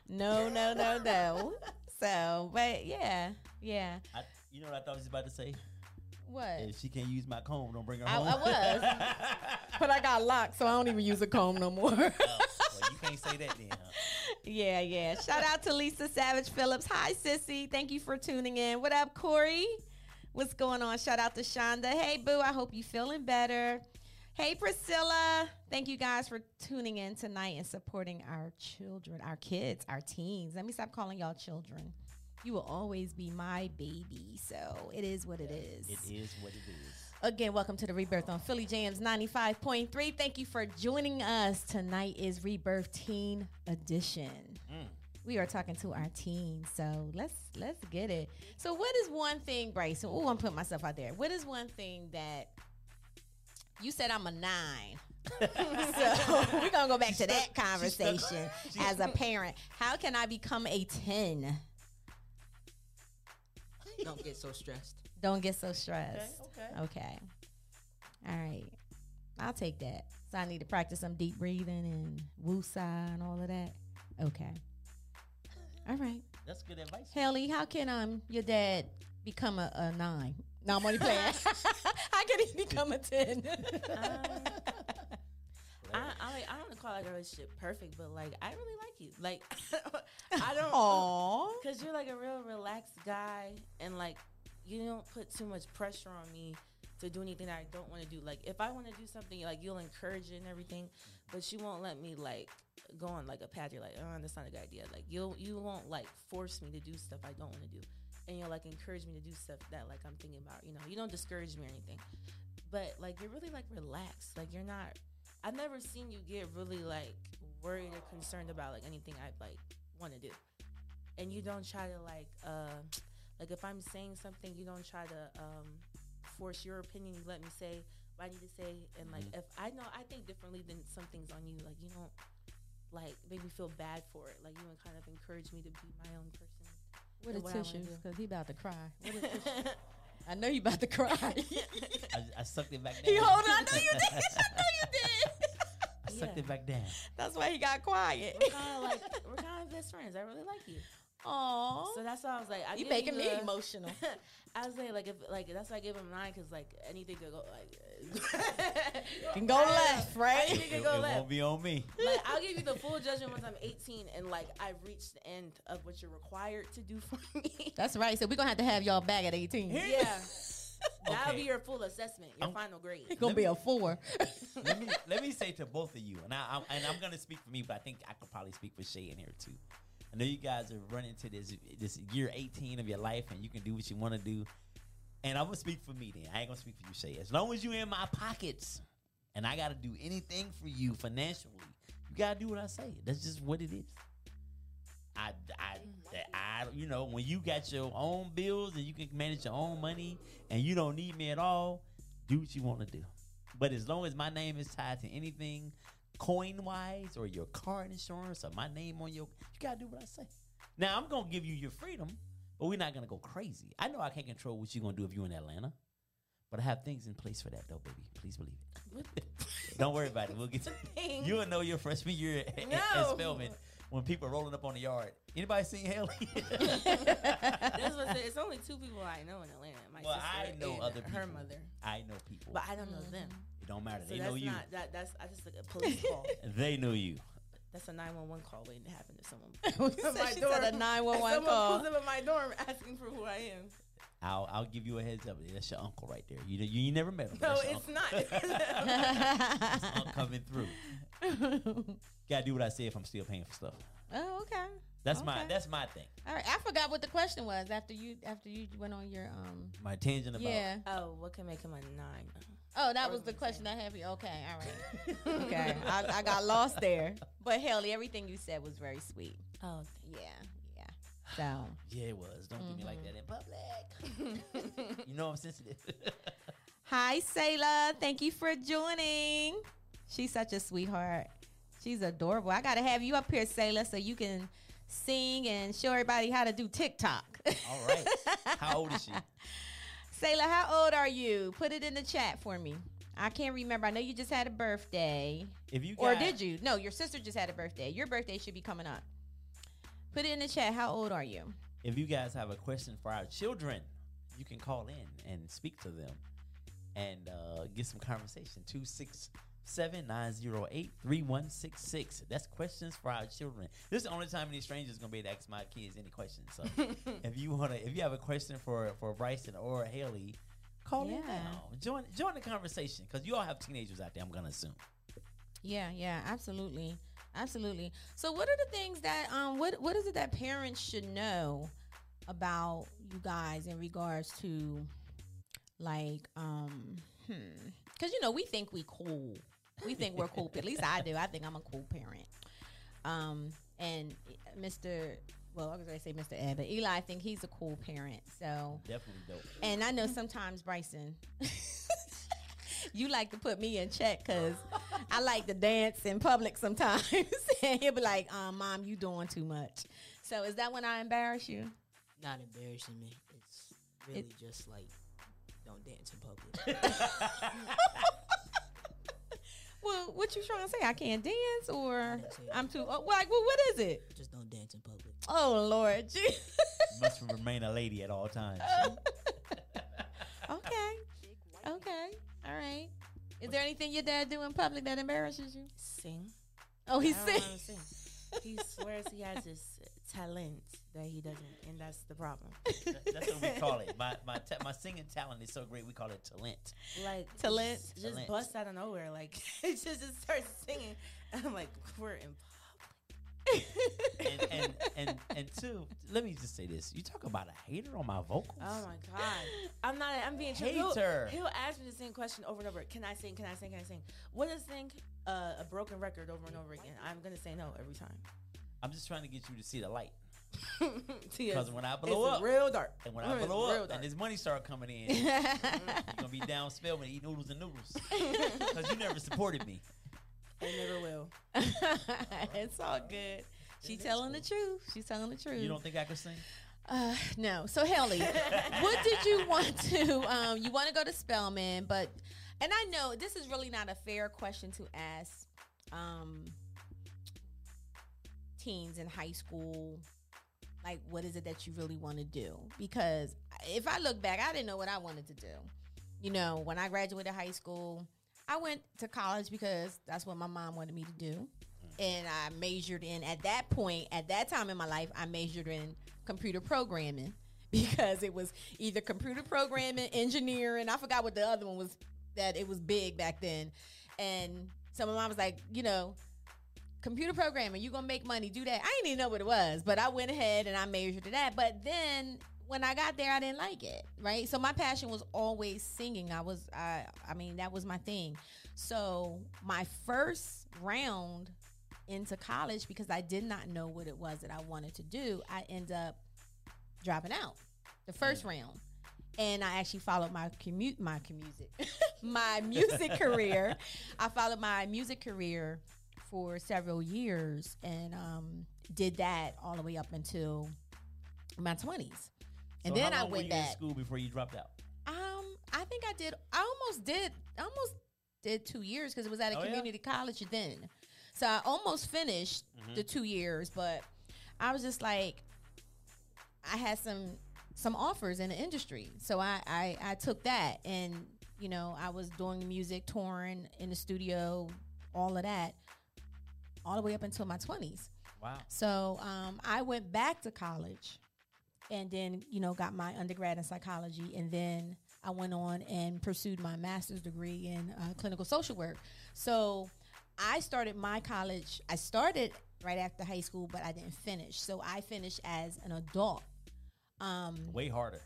no, no, no, no. So, but yeah, yeah. I, you know what I thought I was about to say? What? If she can't use my comb, don't bring her I- home. I was. [laughs] But I got locked, so I don't even use a comb no more. Well, you can't say that then. Huh? [laughs] yeah, yeah. Shout out to Lisa Savage Phillips. Hi, sissy. Thank you for tuning in. What up, Corey? What's going on? Shout out to Shonda. Hey, boo. I hope you feeling better. Hey, Priscilla. Thank you guys for tuning in tonight and supporting our children, our kids, our teens. Let me stop calling y'all children. You will always be my baby. So it is what it is. It is what it is. Again, welcome to the Rebirth on Philly Jamz 95.3. Thank you for joining us. Tonight is Rebirth Teen Edition. Mm. We are talking to our teens, so let's let's get it. So, what is one thing, Bryson? Oh, I'm putting myself out there. What is one thing that you said I'm a nine? [laughs] so we're gonna go back to that conversation as a [laughs] parent. How can I become a ten? Don't get so stressed. Don't get so stressed. Okay, Okay. okay. All right. I'll take that. So I need to practice some deep breathing and woosah and all of that. Okay. All right. That's good advice. Haley, how can um your dad become a, a nine? No, I'm only playing. [laughs] how can he become a ten? [laughs] I, I, I don't call like a relationship perfect, but like I really like you. Like [laughs] I don't, Aww. cause you're like a real relaxed guy, and like you don't put too much pressure on me to do anything that I don't want to do. Like if I want to do something, like you'll encourage it and everything, but you won't let me like go on like a path. You're like, oh, that's not a good idea. Like you'll you won't like force me to do stuff I don't want to do, and you'll like encourage me to do stuff that like I'm thinking about. You know, you don't discourage me or anything, but like you're really like relaxed. Like you're not. I've never seen you get really like worried or concerned about like anything I like want to do, and you don't try to like uh like if I'm saying something, you don't try to um force your opinion. You let me say what I need to say, and like if I know I think differently than some things on you, like you don't like make me feel bad for it. Like you would kind of encourage me to be my own person. What a what tissues, because he about to cry. What a? [laughs] I know you about to cry. [laughs] I, I sucked it back [laughs] down. he hold on. I know you did. I know you did. I sucked Yeah. it back down. That's why he got quiet. We're kind of like we're kind of best friends. I really like you. Aww. So that's why I was like, I you give making me a- emotional. [laughs] I was saying like if like that's why I gave him nine because like anything could go like [laughs] [laughs] Can go left, right? Anything It, could go it left. won't be on me. Like I'll give you the full judgment once I'm 18 and like I've reached the end of what you're required to do for me. That's right. So we're gonna have to have y'all back at 18. yeah, that'll Okay. be your full assessment, your I'm- final grade. It's gonna be a four. let me let me say to both of you, and I, I'm and I'm gonna speak for me, but I think I could probably speak for Shea in here too. I know you guys are running to this this year 18 of your life, and you can do what you want to do. And I'm gonna speak for me. Then I ain't gonna speak for you, Shea. As long as you in my pockets, and I gotta do anything for you financially, you gotta do what I say. That's just what it is. I, I, I, you know, when you got your own bills and you can manage your own money, and you don't need me at all, do what you want to do. But as long as my name is tied to anything coin wise or your car insurance or my name on your you gotta do what I say. Now I'm gonna give you your freedom, but we're not gonna go crazy. I know I can't control what you're gonna do if you're in Atlanta. But I have things in place for that though, baby. Please believe it. [laughs] Don't worry about it. We'll get to [laughs] Things? You'll know your freshman year [laughs] at, at Spelman when people are rolling up on the yard. Anybody seen Haley? That's what It's only two people I know in Atlanta. My well, sister I know and other people. her mother, I know people. but I don't know mm-hmm. them. It don't matter. So they that's know you. not that. That's I just like a police call. [laughs] They know you. That's a 911 call waiting to happen to someone. [laughs] She said she said a 911 Someone call. pulls up at my dorm asking for who I am. I'll I'll give you a heads up. That's your uncle right there. You you, you never met him. No, That's it's uncle. not. [laughs] Uncle coming through. Gotta do what I say if I'm still paying for stuff. oh, okay. That's my that's my thing. All right. I forgot what the question was after you after you went on your um. My tangent about Yeah. oh, what can make him a nine? Oh, that was the what question I had for you. Okay, all right. [laughs] okay, [laughs] I, I got lost there. But Haley, everything you said was very sweet. Oh, Yeah, yeah. So Yeah, it was. Don't do me like mm-hmm. that in public. [laughs] you know I'm sensitive. Hi, Sayla. Thank you for joining. She's such a sweetheart. She's adorable. I gotta have you up here, Sayla, so you can sing and show everybody how to do TikTok. All right. How old is she? Sayla, how old are you? Put it in the chat for me. I can't remember. I know you just had a birthday. If you Or did you? No, your sister just had a birthday. Your birthday should be coming up. Put it in the chat. How old are you? If you guys have a question for our children, you can call in and speak to them and uh, get some conversation. 267 908 3166. That's questions for our children. This is the only time any stranger is going to be able to ask my kids any questions. So [laughs] if you want to, if you have a question for, for Bryson or Haley, call in now. Join, join the conversation because you all have teenagers out there, I'm going to assume. Yeah, yeah, absolutely. Absolutely. So what are the things that um what what is it that parents should know about you guys in regards to like um hmm cuz you know we think we cool. We think we're cool. At least I do. I think I'm a cool parent. Um and Mr. well, I was going to say Mr. Ed, but Eli I think he's a cool parent. So Definitely dope. and I know sometimes Bryson, [laughs] you like to put me in check because I like to dance in public sometimes, [laughs] and he'll be like, um, "Mom, you doing too much." So is that when I embarrass you? Not embarrassing me. It's really It- just like don't dance in public. [laughs] Well, what you trying to say? I can't dance, or didn't say that. I'm too oh, like, well, what is it? just don't dance in public. Oh Lord, gee. Must remain a lady at all times. [laughs] okay, okay, all right. Is there anything your dad do in public that embarrasses you? Sing. Oh, he I don't know said. how to sing. He swears he has this talent that he doesn't, and that's the problem. [laughs] That- That's what we call it. My my ta- my singing talent is so great. We call it talent. Like Talent. just, just Talent. bust out of nowhere. Like [laughs] it just, just starts singing. And I'm like, we're in. And and and [laughs] and two. Let me just say this. You talk about a hater on my vocals. Oh my god! I'm not. I'm being true. He'll, Hater. he'll ask me the same question over and over. Can I sing? Can I sing? Can I sing? What is sing? Uh, a broken record over and over again. I'm gonna say no every time. I'm just trying to get you to see the light. [laughs] Because Because when I blow it's up, real dark. and when I It's blow up, dark. and this money start coming in, [laughs] you're gonna be down Spelman eat noodles and noodles. [laughs] Because you never supported me. It never will. it's all good. She's telling the truth. She's telling the truth. You don't think I could sing? Uh, no. So Haley, what did you want to? Um, you want to go to Spelman, but and I know this is really not a fair question to ask. Um, teens in high school, like what is it that you really want to do? Because if I look back, I didn't know what I wanted to do. You know, when I graduated high school, I went to college because that's what my mom wanted me to do. And I majored in, at that point, at that time in my life, I majored in computer programming [laughs] because it was either computer programming, engineering. I forgot what the other one was, that it was big back then. And so my mom was like, you know, computer programming, you're gonna make money, do that. I didn't even know what it was, but I went ahead and I majored to that. But then when I got there, I didn't like it, right? So my passion was always singing. I was, I, I mean, that was my thing. So my first round into college, because I did not know what it was that I wanted to do, I end up dropping out the first mm. round. And I actually followed my commute, my music, [laughs] my music career. [laughs] I followed my music career for several years and um, did that all the way up until my twenties. And So then I went back. school before you dropped out. Um, I think I did. I almost did. I almost did two years because it was at a Oh, yeah? community college then. So I almost finished Mm-hmm. the two years, but I was just like, I had some some offers in the industry, so I I, I took that, and you know I was doing music, touring in the studio, all of that, all the way up until my twenties. Wow. So um, I went back to college and then, you know, got my undergrad in psychology. And then I went on and pursued my master's degree in uh, clinical social work. So I started my college, I started right after high school, but I didn't finish. So I finished as an adult. Um, Way harder.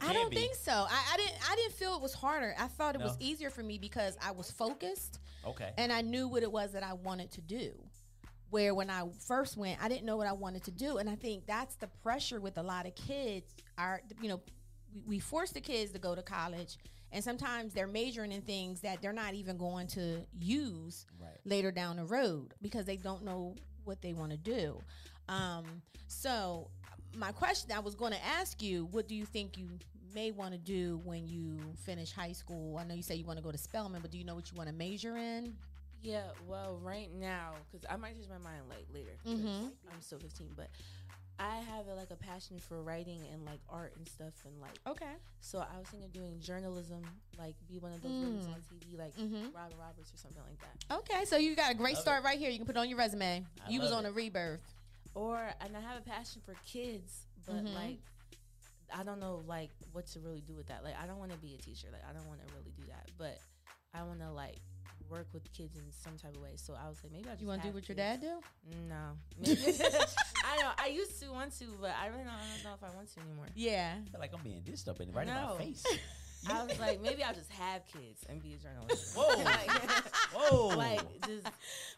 I don't be. think so. I, I didn't. I didn't feel it was harder. I thought it was easier for me because I was focused Okay. and I knew what it was that I wanted to do. Where when I first went, I didn't know what I wanted to do, and I think that's the pressure with a lot of kids. Are you know, we, we force the kids to go to college, and sometimes they're majoring in things that they're not even going to use Right. later down the road because they don't know what they want to do. Um, so, my question I was going to ask you, what do you think you may want to do when you finish high school? I know you say you want to go to Spelman, but do you know what you want to major in? Yeah, well, right now, because I might change my mind like later. 'cause Mhm. I'm still 15, but I have a, like a passion for writing and like art and stuff, and like Okay. so I was thinking of doing journalism, like be one of those writers Mm. on TV, like Mhm. Robin Roberts or something like that. Okay, so you got a great Love start right here. You can put it on your resume. I you was on it. a rebirth. Or and I have a passion for kids, but Mhm. like I don't know like what to really do with that. Like I don't want to be a teacher. Like I don't want to really do that, but I want to like work with kids in some type of way. So I was like, maybe I just You want to do have what your dad do? No. [laughs] [laughs] I don't. I used to want to, but I really don't, I don't know if I want to anymore. Yeah. I feel like I'm being dissed up and right in my face. [laughs] I was like, maybe I'll just have kids and be a journalist. Whoa. [laughs] like, Whoa. like just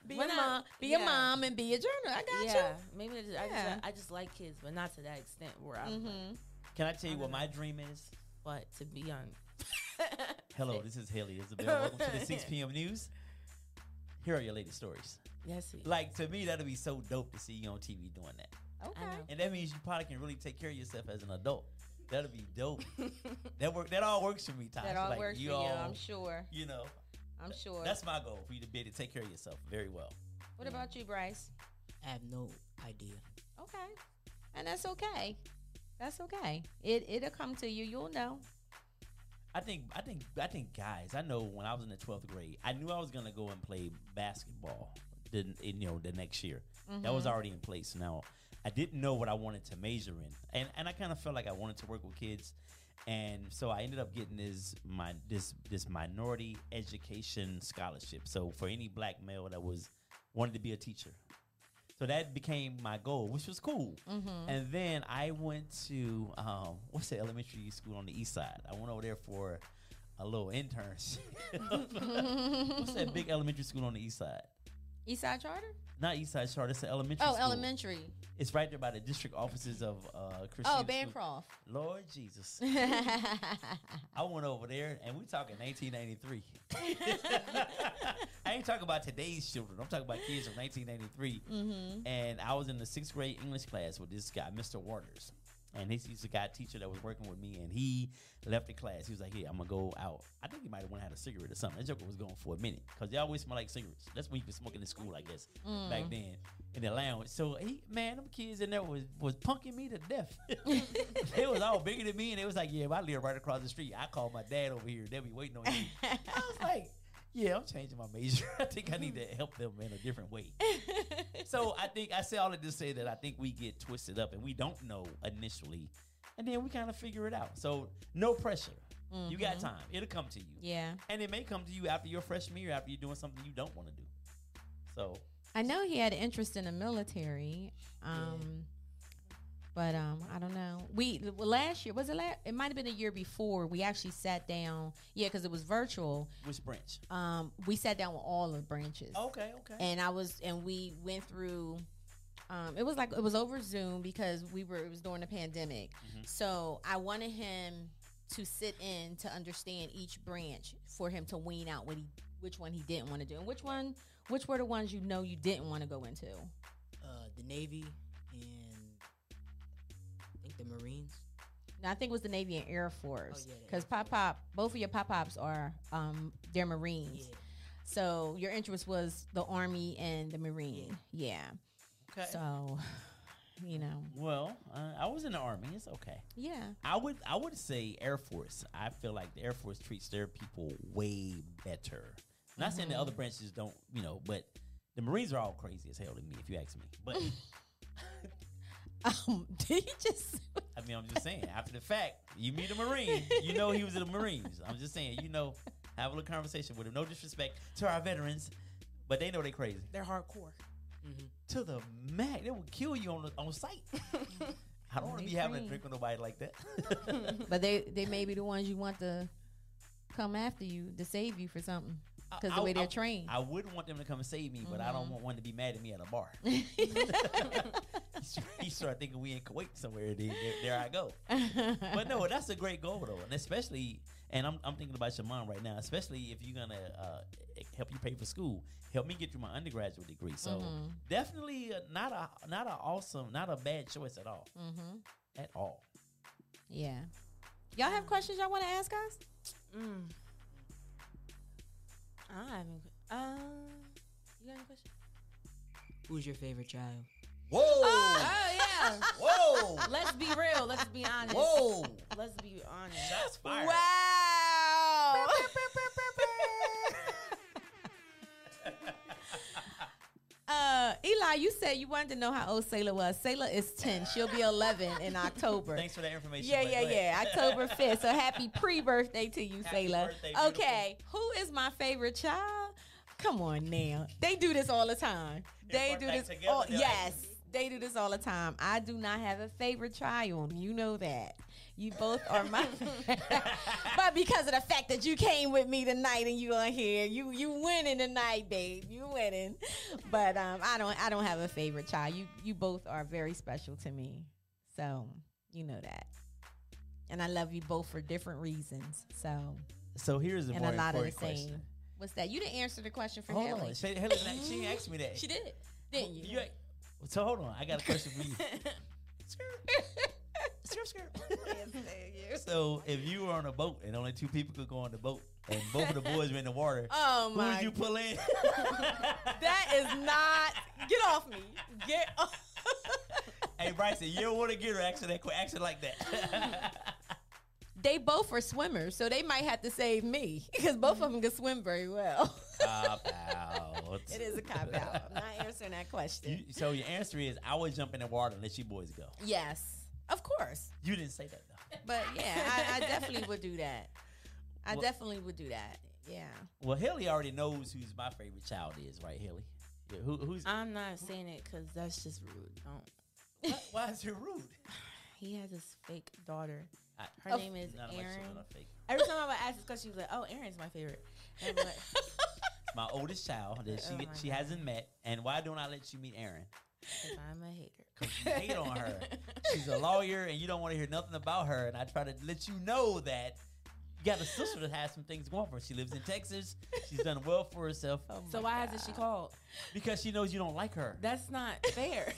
Be a a I- mom. Be yeah. a mom and be a journalist. I got yeah, maybe I just, I, Yeah. just I just like kids, but not to that extent where I'm Mm-hmm. Can I tell you I what don't my dream is? What to be on. [laughs] Hello, [laughs] this is Haley Isabell. Welcome to the 6 p.m. news. Here are your latest stories. Yes, we- Like to me, that'll be so dope to see you on TV doing that, Okay. and that means you probably can really take care of yourself as an adult. That'd be dope. [laughs] that work. That all works for me, Tasha. That all like, works you for you. all- I'm sure. You know, I'm sure. that's my goal for you to be able to take care of yourself very well. what about you, Bryce? I have no idea. Okay. And that's okay. That's okay. It it'll come to you. You'll know. I think I think I think guys. I know when I was in the twelfth grade, I knew I was gonna go and play basketball. The in, you know the next year, that was Mhm. already in place. Now I didn't know what I wanted to major in, and and I kind of felt like I wanted to work with kids, and so I ended up getting this my this this minority education scholarship. So for any black male that was wanted to be a teacher, so that became my goal, which was cool. Mm-hmm. And then I went to um, what's the elementary school on the east side? I went over there for a little internship. [laughs] [laughs] what's that big elementary school on the east side? Eastside Charter? Not east side Charter. It's an elementary. Oh, school. elementary. It's right there by the district offices of uh, Christina. Oh, School. Bancroft. Lord Jesus, [laughs] I went over there and we talking 1993. I ain't talking about today's children. I'm talking about kids from 1993. mm-hmm. and I was in the sixth grade English class with this guy, Mr. Waters. And he's, he's a guy teacher that was working with me, and he left the class. He was like, "Hey, I'm gonna go out." I think he might have went and had a cigarette or something. That joker was going for a minute because they always smell like cigarettes. That's when you could smoking in school, I guess, Mm. back then in the lounge. So he, man, them kids in there was was punking me to death. [laughs] they was all bigger than me, and they was like, "Yeah, if I live right across the street, I call my dad over here. They'll be waiting on you." I was [laughs] like, "Yeah, I'm changing my major. [laughs] I think I need to help them in a different way." So I think I say all of this to say that I think we get twisted up and we don't know initially, and then we kind of figure it out. So no pressure. You got Mhm. time. It'll come to you, Yeah. and it may come to you after your freshman year, after you're doing something you don't want to do. So I know he had interest in the military. Um, but um, I don't know. We last year was it last? It might have been a year before. We actually sat down. Yeah, because it was virtual. which branch? Um, we sat down with all of the branches. Okay, okay. and I was and we went through um it was like it was over Zoom because we were it was during the pandemic. Mhm. So I wanted him to sit in to understand each branch for him to wean out what he which one he didn't want to do and which one which were the ones you know you didn't want to go into. Uh, the Navy and I think the Marines. Now I think it was the Navy and Air Force Oh, yeah, because pop pop both of your pop pops are um they're Marines. Yeah. So your interest was the Army and the Marine. Yeah. okay. So [sighs] you know, well, uh, I was in the army. It's okay. yeah. I would I would say Air Force. I feel like the Air Force treats their people way better. Not saying the other branches don't, you know, but the Marines are all crazy as hell to me, if you ask me. But [laughs] [laughs] Um, [laughs] did he just? I mean, I'm just saying. After the fact, you meet a Marine, you know he was in the Marines. I'm just saying, you know, have a little conversation with him. No disrespect to our veterans, but they know they crazy They're hardcore. Mm-hmm. to the max. They will kill you on the, on sight. [laughs] I don't want to be having a drink with nobody like that. [laughs] But they they may be the ones you want to come after you to save you for something. Because the way they're I- trained. I wouldn't want them to come and save me, but I don't want one to be mad at me at a bar. [laughs] [laughs] he started thinking we in Kuwait somewhere. There, there, there I go. But no, [laughs] that's a great goal though, and especially, and I'm, I'm thinking about your mom right now, especially if you're gonna uh, help you pay for school, help me get through my undergraduate degree. So Mm-hmm. definitely uh, not a not a awesome, not a bad choice at all, mm-hmm. at all. Yeah. Y'all have questions y'all want to ask us? Mm. I haven't. Um, you got any question? Who's your favorite child? Whoa! Oh yeah. [laughs] Whoa! Let's be real. Let's be honest. Whoa! Let's be honest. Shots fired. Wow. Uh, Eli, you said you wanted to know how old Sayla was. Sayla is 10. She'll be 11 in [laughs] October. Thanks for that information. Yeah, yeah, yeah. October [laughs] 5th. So happy pre birthday to you, Happy Sayla. birthday. Okay, who is my favorite child? Come on now. They do this all the time. They They do this. together, All, yes, like- they do this all the time. I do not have a favorite child. You know that. You both are my. [laughs] but because of the fact that you came with me tonight and you are here, you you winning tonight, babe. You winning. But um, I don't I don't have a favorite child. You you both are very special to me. So you know that. And I love you both for different reasons. So So here's the and more a lot of the important same. What's that? You didn't answer the question for Hold Haley. on, she, Haley, she didn't me that. She did, didn't you? You so hold on, I got a question for you. [laughs] Skirt, [laughs] skirt. so if you were on a boat and only two people could go on the boat, and both of the boys were in the water, [laughs] Oh who would you pull in? [laughs] that is not. Get off me. Get. Off. hey Bryson, you don't want to get her action that action like that. they both are swimmers, so they might have to save me because both of them can swim very well. Cop out. it is a cop out. I'm not answering that question. You, so your answer is I would jump in the water and let you boys go. yes, of course. You didn't say that though. But yeah, I, I definitely would do that. I Well- definitely would do that. Yeah. Well, Haley already knows who's my favorite child is, right, Haley? Yeah, who, who's? I'm not saying it because that's just rude. Don't. why, why is it rude? [sighs] He has this fake daughter. I- Her Oh, name is Erin. children are fake. Every time I would ask this question, she's like, "Oh, Erin's my favorite." Like, [laughs] My oldest child that [laughs] she Oh my she God. hasn't met, and why don't I let you meet Erin? "Cause I'm a hater." [laughs] Because you hate on her. She's a lawyer, and you don't want to hear nothing about her. And I try to let you know that got a sister that has some things going for her. She lives in Texas. She's done well for herself Oh So why hasn't she called? because she knows you don't like her. That's not fair.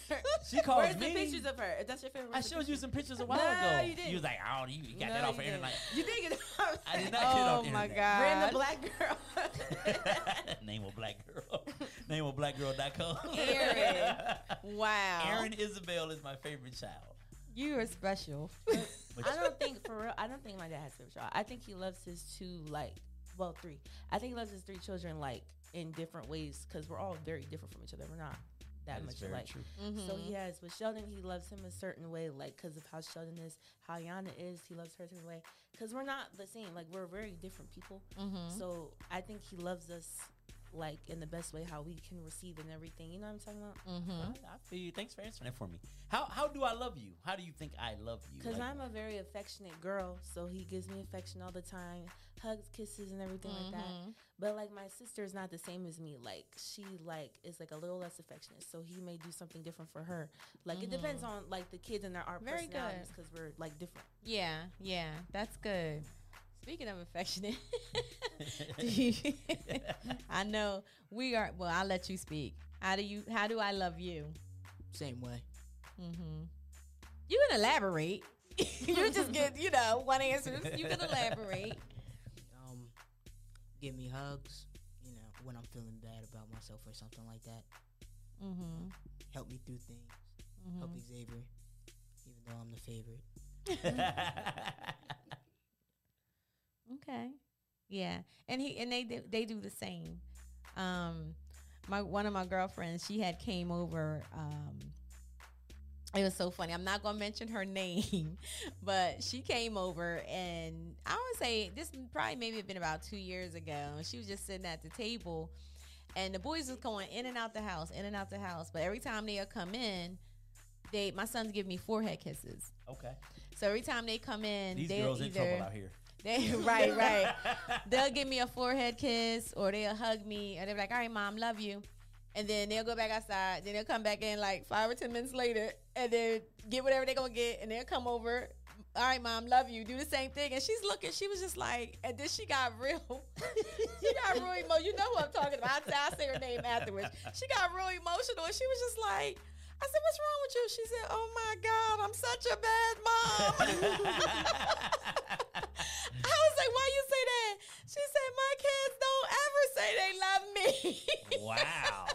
She calls Where's me. the pictures of her? If that's your favorite, I showed you some pictures a while No, ago. you didn't. You was like, oh, you, you got No, that off you the didn't. internet. You did get it off. [laughs] I did not get it oh off Oh my internet. god. Random black girl. [laughs] Name a black girl. Name a blackgirl.com. Erin. [laughs] Wow. Erin Isabell is my favorite child. You are special. I don't think for real. I don't think my dad has a favorite child. I think he loves his two like, well, three. I think he loves his three children like in different ways because we're all very different from each other. We're not that much very alike. true. So mm-hmm. he has with Sheldon, he loves him a certain way, like because of how Sheldon is, how Yana is, he loves her a certain way. Because we're not the same, like we're very different people. Mm-hmm. So I think he loves us like in the best way, how we can receive and everything. You know what I'm talking about? Mm-hmm. I, I feel you. Thanks for answering that for me. How how do I love you? How do you think I love you? Because Like, I'm a very affectionate girl, so he gives me affection all the time, hugs, kisses, and everything like that. But like my sister is not the same as me. Like she like is like a little less affectionate, so he may do something different for her. Like it depends on like the kids and their our Very personalities because we're like different. Yeah, yeah, that's good. Speaking of affectionate, you- [laughs] [laughs] I know we are. Well, I'll let you speak. How do you? How do I love you? Same way. Mm-hmm. You can elaborate. [laughs] you just get, you know, one answer. You can elaborate. Um, give me hugs. You know, when I'm feeling bad about myself or something like that. Mm-hmm. Help me through things. Help me Xavier, even though I'm the favorite. Okay. Yeah, and he and they do, they do the same. Um, my one of my girlfriends, she had came over. Um, it was so funny. I'm not gonna mention her [laughs] name, but she came over, and I would say this probably maybe have been about two years ago. And she was just sitting at the table, and the boys was going in and out the house, in and out the house. But every time they come in, they my sons give me forehead kisses. okay. So every time they come in, These they'll girls in either trouble out here. They [laughs] [laughs] right, right. they'll give me a forehead kiss or they'll hug me and they're like, "All right, mom, love you." And then they'll go back outside. Then they'll come back in like five or ten minutes later, and then get whatever they're gonna get, and they'll come over. All right, mom, love you. Do the same thing. And she's looking. She was just like, and then she got real. [laughs] she got real emotional. You know who I'm talking about. I say, I say her name afterwards. She got real emotional, and she was just like. I said, "What's wrong with you?" She said, "Oh my God, I'm such a bad mom." [laughs] I was like, "Why you say that?" She said, "My kids don't ever say they love me." wow.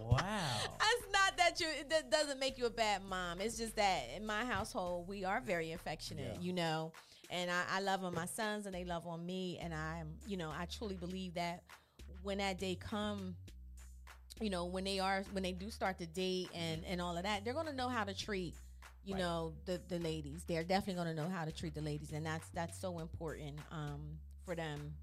Wow. [laughs] It's not that you. It doesn't make you a bad mom. It's just that in my household we are very affectionate. Yeah. You know, and I, I love on my sons and they love on me, and I'm, you know, I truly believe that when that day come, you know, when they are when they do start to date and and all of that, they're gonna know how to treat. You Right. know the the ladies. They're definitely gonna know how to treat the ladies, and that's that's so important um, for them.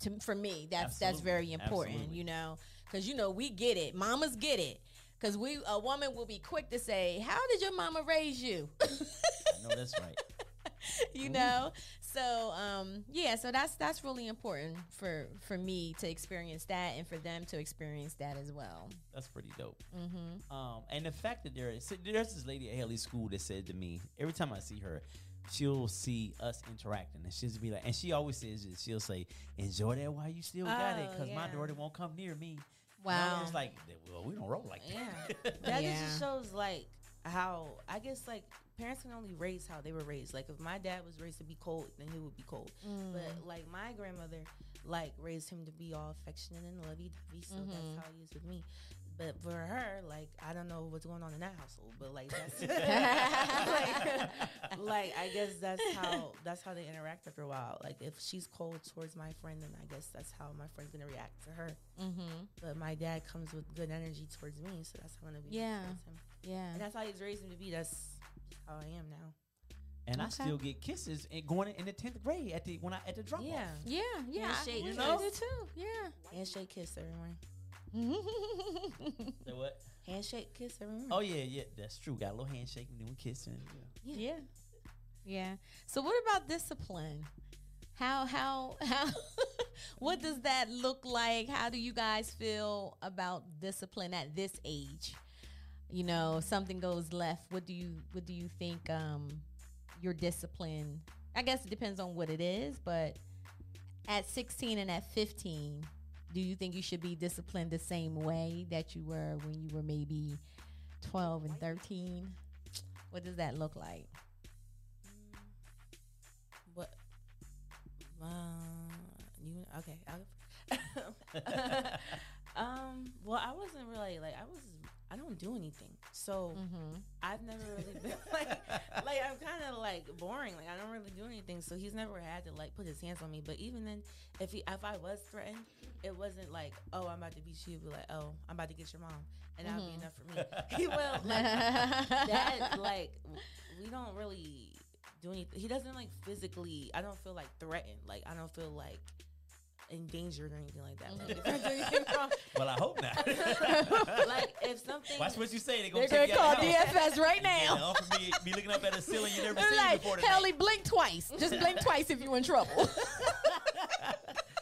To for me, that's that's very important. Absolutely. You know, because you know we get it. Mamas get it. Because we a woman will be quick to say, "How did your mama raise you?" [laughs] No, that's right. you know so um yeah so that's that's really important for for me to experience that and for them to experience that as well That's pretty dope. mm-hmm. Um, and the fact that there is there's this lady at Haley School that said to me every time I see her, she'll see us interacting and she'll be like, and she always says this, she'll say, "Enjoy that while you still got it, Oh, because my daughter won't come near me." wow And I was like, well, we don't roll like Yeah. that. That Yeah. [laughs] just shows like how I guess like parents can only raise how they were raised. Like if my dad was raised to be cold, then he would be cold. Mm. But like my grandmother, like raised him to be all affectionate and lovey dovey. So Mhm. that's how he is with me. But for her, like I don't know what's going on in that household, but like that's [laughs] [laughs] like, like I guess that's how that's how they interact after a while. Like if she's cold towards my friend, then I guess that's how my friend's gonna react to her. mm-hmm. But my dad comes with good energy towards me, so that's how I'm gonna be Yeah. him. yeah And that's how he's raised me to be. That's how I am now. and I still get kisses and going in the tenth grade at the when I at the drop Yeah. off. yeah yeah Handshake, we you do know? it too yeah Handshake kiss every morning. [laughs] Say what? Handshake kiss every morning. Oh yeah, yeah, that's true. Got a little handshake and then we kissing. Yeah. yeah yeah so what about discipline how how how [laughs] what does that look like how do you guys feel about discipline at this age you know something goes left what do you what do you think um your discipline i guess it depends on what it is but at 16 and at 15 do you think you should be disciplined the same way that you were when you were maybe 12 and 13 what does that look like What? Uh, you okay? [laughs] [laughs] Um. Well, I wasn't really like I was. I don't do anything, so mm-hmm. I've never really been [laughs] like like I'm kind of like boring. Like I don't really do anything, so he's never had to like put his hands on me. But even then, if he if I was threatened, it wasn't like oh I'm about to beat you. He'd be like oh I'm about to get your mom, and that'll be enough for me. [laughs] he will like that like we don't really do anything. He doesn't like physically. I don't feel like threatened. Like I don't feel like endangered or anything like that. Mm-hmm. Like, if I do anything wrong, well, I hope not. [laughs] like if something. Watch what you say. They gonna They're gonna call out. DFS right now. offer me, be looking up at a ceiling you never They're seen like, before. Helly, blink twice. Just blink twice if you're in trouble.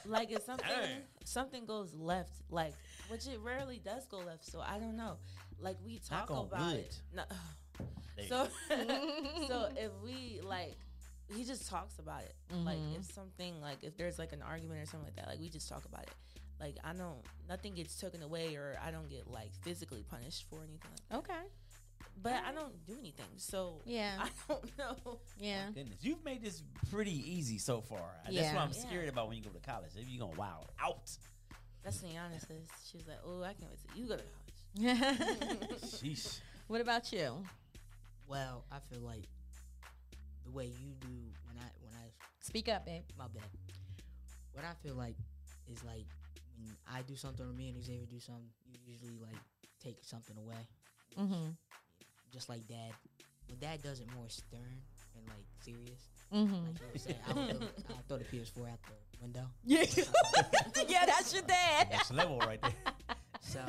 like if something Dang. something goes left, like which it rarely does go left. So I don't know. Like we talk about wood. it. No, so [laughs] so if we like he just talks about it like Mhm. if something like if there's like an argument or something like that like we just talk about it like i don't nothing gets taken away or i don't get like physically punished for anything like okay. but i don't do anything so Yeah. [laughs] i don't know Yeah. Goodness, you've made this pretty easy so far. That's what I'm Yeah. scared about when you go to college. If you're gonna wild out, that's what Yana says she's like oh i can't wait till you go to college [laughs] sheesh. what about you? Well, I feel like the way you do when I when I Speak up, babe. my bad. What I feel like is like when I do something or me and Xavier do something, you usually like take something away. Mm-hmm. Just like dad. But dad does it more stern and like serious. Mm-hmm. Like he would say, I would throw, I'll throw the PS4 out the window. [laughs] Yeah. yeah, that's your dad. Next level right there. [laughs] So, [laughs]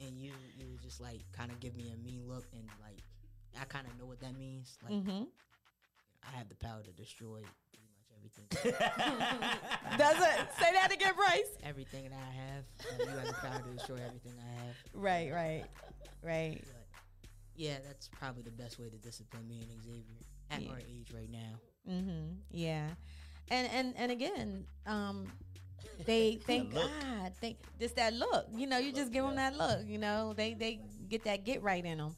and you you just like kind of give me a mean look and like I kind of know what that means. Like mm-hmm. I have the power to destroy pretty much everything. [laughs] [laughs] Doesn't say that again, Bryce. everything that I have. And you as a founder destroy everything I have. Right, right, right. But yeah, that's probably the best way to discipline me and Xavier at Yeah. our age right now. Mm-hmm. Yeah, and and and again, um, they [laughs] thank. God. Thank just that look. You know, you just give them that look. You know, they they get that get right in them.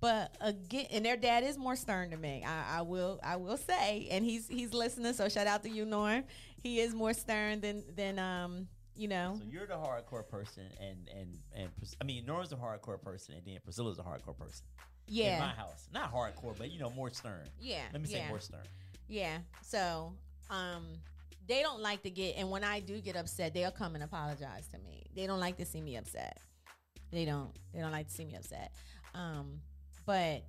But again, and their dad is more stern than me. I, I will I will say, and he's he's listening. So shout out to you, Norm. He is more stern than than um you know. So you're the hardcore person, and and and I mean Nora's a hardcore person, and then Priscilla's a hardcore person. Yeah, in my house, not hardcore, but you know more stern. yeah. Let me say yeah. more stern. Yeah. So, um, they don't like to get, and when I do get upset, they'll come and apologize to me. They don't like to see me upset. They don't. They don't like to see me upset. Um, but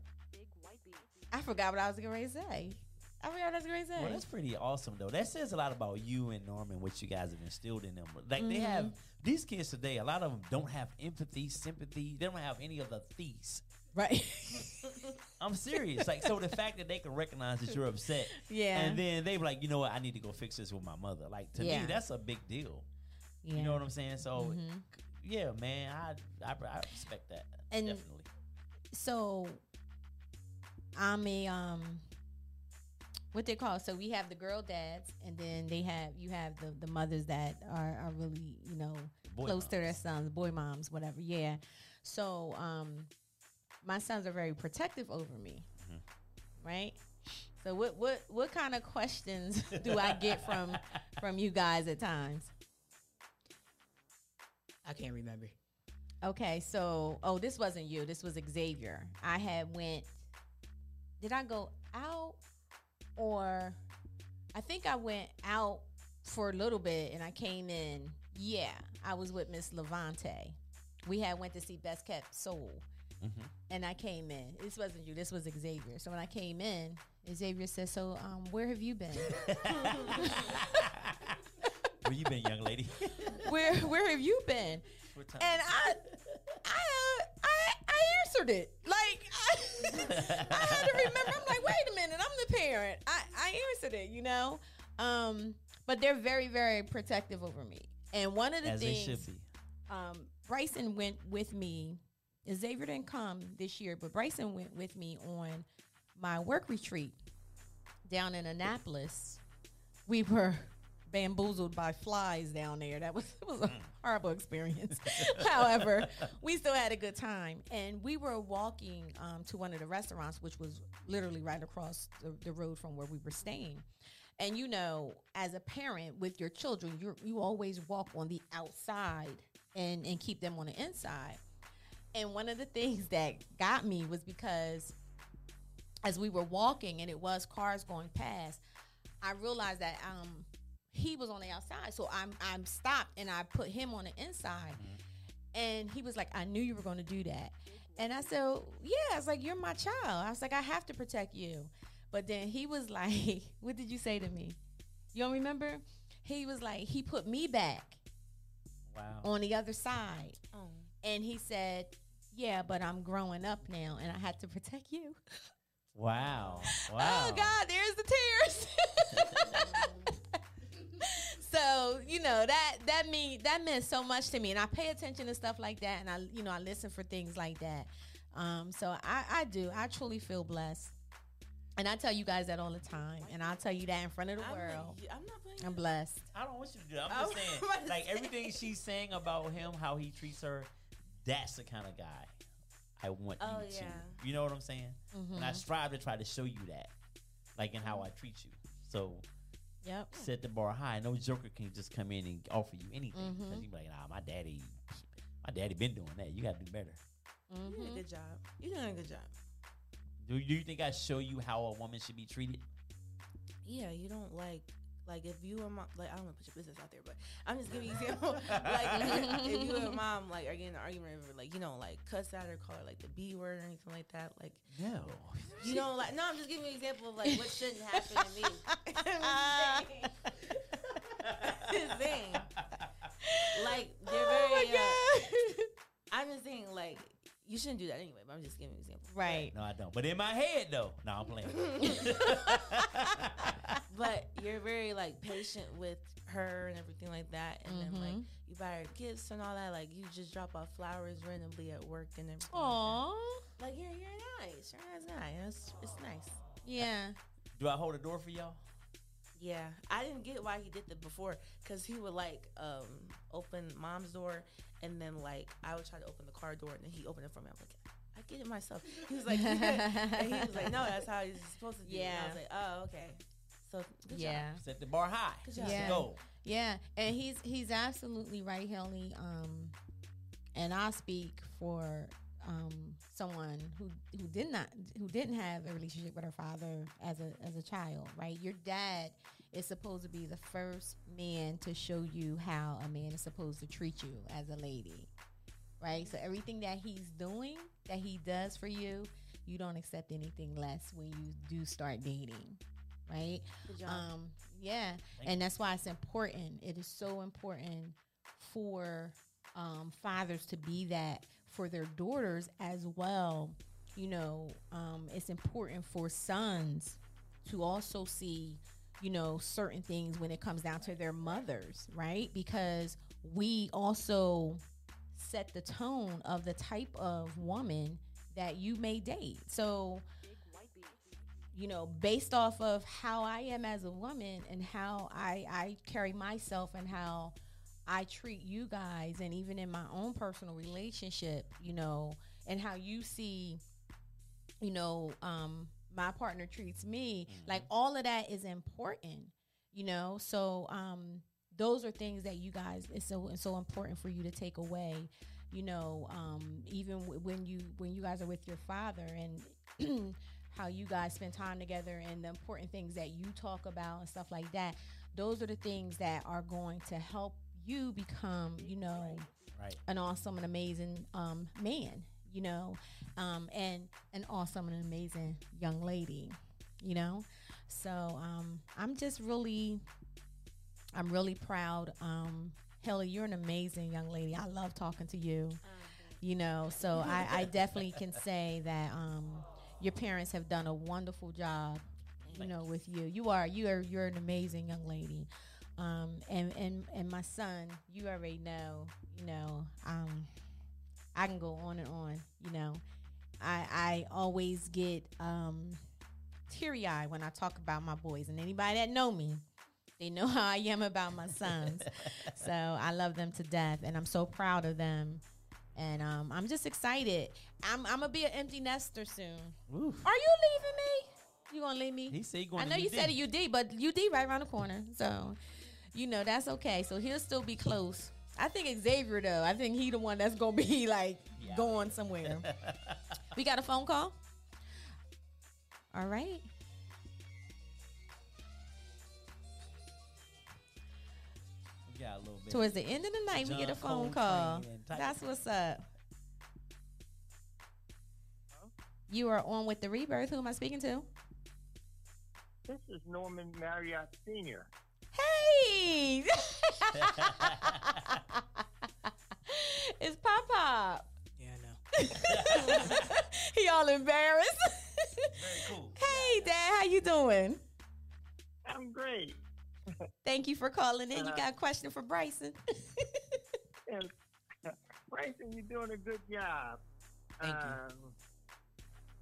I forgot what I was getting ready to say. I forgot what I was getting ready to say. Well, that's pretty awesome though. That says a lot about you and Norman, what you guys have instilled in them. Like they have Mm-hmm. these kids today. A lot of them don't have empathy, sympathy. They don't have any of the these. right. [laughs] I'm serious. like so, the fact that they can recognize that you're upset, yeah. and then they be like, you know what, I need to go fix this with my mother. Like to Yeah. me, that's a big deal. yeah. You know what I'm saying? So, Mhm. yeah, man, I, I I respect that And- definitely. So I'm a um what they call so we have the girl dads and then they have you have the the mothers that are, are really you know Boy close to their sons boy moms whatever yeah so um my sons are very protective over me Mhm. right so what what what kind of questions [laughs] do I get from from you guys at times I can't remember. Okay, so oh, this wasn't you. This was Xavier. I had went. Did I go out, or I think I went out for a little bit and I came in. Yeah, I was with Miss Levante. We had went to see Best Kept Soul, Mhm. and I came in. This wasn't you. This was Xavier. So when I came in, Xavier said, "So, um, where have you been? [laughs] Where you been, young lady? [laughs] where Where have you been?" Time? and I, I, I, I answered it. Like I, [laughs] I had to remember. I'm like, wait a minute, I'm the parent. I, I answered it, you know. Um, but they're very, very protective over me. And one of the As things, should be. um, Bryson went with me. Xavier didn't come this year, but Bryson went with me on my work retreat down in Annapolis. We were bamboozled by flies down there. That was it was a horrible experience. [laughs] However, we still had a good time, and we were walking um, to one of the restaurants, which was literally right across the, the road from where we were staying. And you know, as a parent with your children, you you always walk on the outside and and keep them on the inside. And one of the things [laughs] that got me was because as we were walking and it was cars going past, I realized that um he was on the outside. So I'm I'm stopped and I put him on the inside. Mm-hmm. And he was like, I knew you were gonna do that. And I said, Yeah, I was like, You're my child. I was like, I have to protect you. But then he was [laughs] like, What did you say to me? You don't remember? He was like, he put me back Wow. on the other side. Oh. And he said, Yeah, but I'm growing up now and I had to protect you. Wow. [laughs] Oh, wow. Oh God, there's the tears. [laughs] so you know that that mean that meant so much to me, and I pay attention to stuff like that, and I you know I listen for things like that. Um, so I I do I truly feel blessed, and I tell you guys that all the time, and I'll tell you that in front of the I'm, world. like, I'm not playing. I'm blessed. I don't want you to do that. I I'm just saying, [laughs] like everything she's saying about him, how he treats her, that's the kind of guy I want Oh, you yeah. to. You know what I'm saying? And I strive to try to show you that, like in how I treat you. So Yep. set the bar high. No joker can just come in and offer you anything. Mhm. Cause you be like, nah, my daddy, my daddy been doing that. You got to do better. You're doing Mm-hmm. a good job. You're doing a good job. Do, do you think I show you how a woman should be treated? Yeah, you don't like like if you and mom like I don't want to put your business out there, but I'm just giving you an example. [laughs] like if you and mom like are getting an argument over like you know like cuss out or call her like the B word or anything like that, like No. you don't like. No, I'm just giving you an example of like what shouldn't happen to me. I'm [laughs] just saying. Like they're Oh very. uh, I'm just saying like you shouldn't do that anyway. But I'm just giving you an example. right. No, I don't. But in my head, though, no, I'm playing. [laughs] But you're very like patient with her and everything like that, and then like Mhm. you buy her gifts and all that. Like you just drop off flowers randomly at work and everything. Aw. Like, like you're you're nice. You're nice. nice. It's, it's nice. Yeah. Do I hold the door for y'all? Yeah, I didn't get why he did that before because he would like um open mom's door and then like I would try to open the car door and then he opened it for me. I'm like, I get it myself. He was like, [laughs] and he was like, no, that's how he's supposed to do it. And I was like, oh, okay. So good Yeah. Set the bar high. Good Let's job. Yeah. go. Yeah, and he's he's absolutely right, Haley. Um, and I speak for um someone who who did not who didn't have a relationship with her father as a as a child, right? Your dad is supposed to be the first man to show you how a man is supposed to treat you as a lady, right? So everything that he's doing, that he does for you, you don't accept anything less when you do start dating, right? Good job. Um, yeah, Thank and that's why it's important. It is so important for um, fathers to be that for their daughters as well. You know, um, it's important for sons to also see, you know, certain things when it comes down to their mothers, right? Because we also set the tone of the type of woman that you may date. So, you know, based off of how I am as a woman and how I, I carry myself and how I treat you guys, and even in my own personal relationship, you know, and how you see, you know, um, my partner treats me, like all of that is important, you know. So, um, those are things that you guys it's so it's so important for you to take away you know um even w- when you when you guys are with your father and [clears throat] how you guys spend time together and the important things that you talk about and stuff like that those are the things that are going to help you become you know Right. an awesome and amazing um man you know um and an awesome and amazing young lady you know so um i'm just really i'm really proud um Haley, you're an amazing young lady. I love talking to you. You know, so I, I definitely can say that um, your parents have done a wonderful job. You know, with you, you are you are you're an amazing young lady. Um, and and and my son, you already know. You know, um, I can go on and on. You know, I I always get um, teary eyed when I talk about my boys, and anybody that know me, they know [laughs] how I am about my sons. [laughs] so I love them to death, and I'm so proud of them. And um, I'm just excited. I'm, I'm gonna be an empty nester soon. Oof. Are you leaving me? You gonna leave me? He said he going I know you UD. said a UD, but UD right around the corner. So, you know that's okay. So he'll still be close. I think Xavier though. I think he the one that's gonna be [laughs] like Yeah. going somewhere. [laughs] we got a phone call. All right. Towards the end of the night, we get a phone Coltrane call. That's what's up. You are on with the rebirth. Who am I speaking to? This is Norman Marriott Sr. Hey, [laughs] [laughs] it's Pop Pop. Yeah, I know. [laughs] he all embarrassed. Very cool. hey, Dad, how you doing? I'm great. Thank you for calling in. You Uh, got a question for Bryson? [laughs] [laughs] Bryson, you're doing a good job. Thank you. um,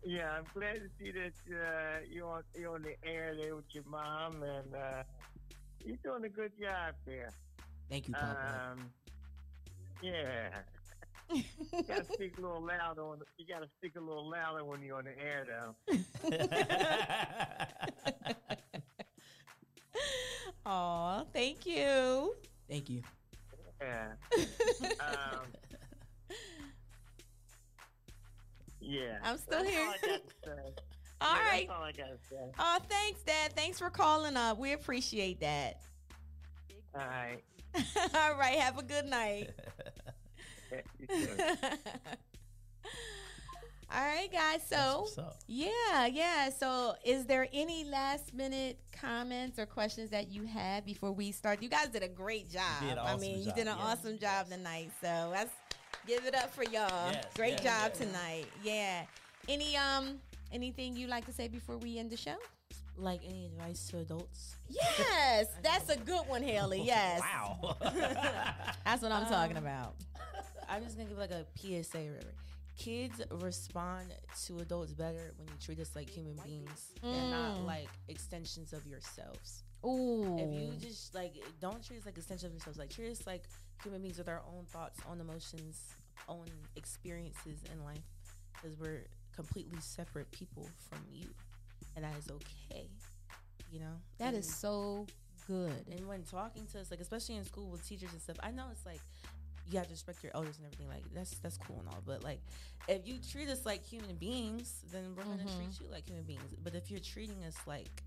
Yeah, I'm glad to see that uh, you're, on, you're on the air there with your mom, and uh, you're doing a good job there. Thank you, Papa. Um, yeah. you gotta [laughs] speak a little louder. On the, you gotta speak a little louder when you're on the air, though. Aw, thank you. Thank you. Yeah. [laughs] um, yeah. I'm still That's here. [laughs] All I got to say. All Yeah, right. That's all I got to say. Oh, thanks, Dad. Thanks for calling up. We appreciate that. All right. [laughs] All right. Have a good night. Yeah, you too. All right, guys. So, yeah, yeah. So, is there any last minute comments or questions that you had before we start? You guys did a great job. did an I awesome mean, you did an yeah. awesome job tonight. So, let's give it up for y'all. Yes, great yes, job yes. tonight. Yeah. Any um anything you like to say before we end the show? Like any advice to adults? Yes, [laughs] that's a good one, Haley. [laughs] Yes, Wow. [laughs] that's what I'm talking Um, about. I'm just gonna give like a PSA or whatever. Kids respond to adults better when you treat us like human beings and not Mm. like extensions of yourselves. Ooh, If you just like don't treat us like extensions of yourselves, like treat us like human beings with our own thoughts, own emotions, own experiences in life, because we're completely separate people from you, and that is okay. You know that And- is so good. and when talking to us, like especially in school with teachers and stuff, I know it's like you have to respect your elders and everything. Like that's that's cool and all, but like if you treat us like human beings, then we're gonna Mhm. treat you like human beings. But if you're treating us like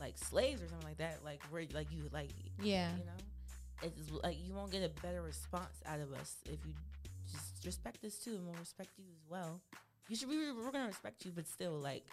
like slaves or something like that, like we're like you like Yeah. you know, it's like you won't get a better response out of us if you just respect us too, and we'll respect you as well. You should we we're gonna respect you, but still like.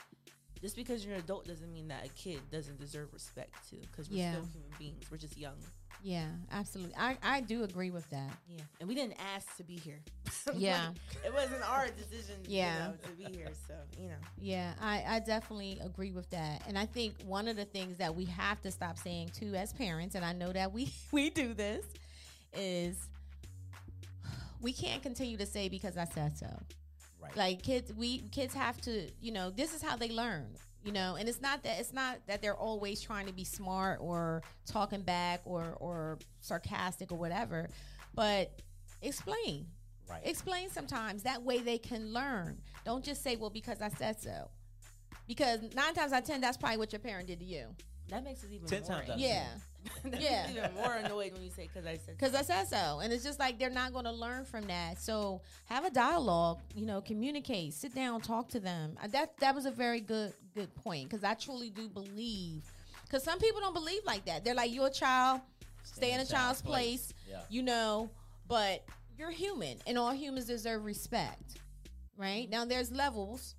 Just because you're an adult doesn't mean that a kid doesn't deserve respect too, because we're Yeah. still human beings. We're just young. Yeah, absolutely. I, I do agree with that. Yeah, and we didn't ask to be here. [laughs] Yeah. Like, it wasn't our decision. Yeah. you know, to be here. So you know, Yeah, I, I definitely agree with that. And I think one of the things that we have to stop saying too as parents, and I know that we, [laughs] we do this, is [sighs] we can't continue to say because I said so. right. Like kids we kids have to, you know, this is how they learn. You know, and it's not that it's not that they're always trying to be smart or talking back or or sarcastic or whatever, but explain. right. Explain sometimes. That way they can learn. Don't just say, well, because I said so. Because nine times out of ten, that's probably what your parent did to you. that makes it even Ten more. times Yeah. [laughs] that Yeah. makes even more annoyed when you say because I said Because I said so. And it's just like they're not going to learn from that. So have a dialogue, you know, communicate, sit down, talk to them. Uh, That, that was a very good, good point. Because I truly do believe, because some people don't believe like that. They're like, you're a child, stay in a child's place, Yeah. you know, but you're human and all humans deserve respect, right? Now there's levels,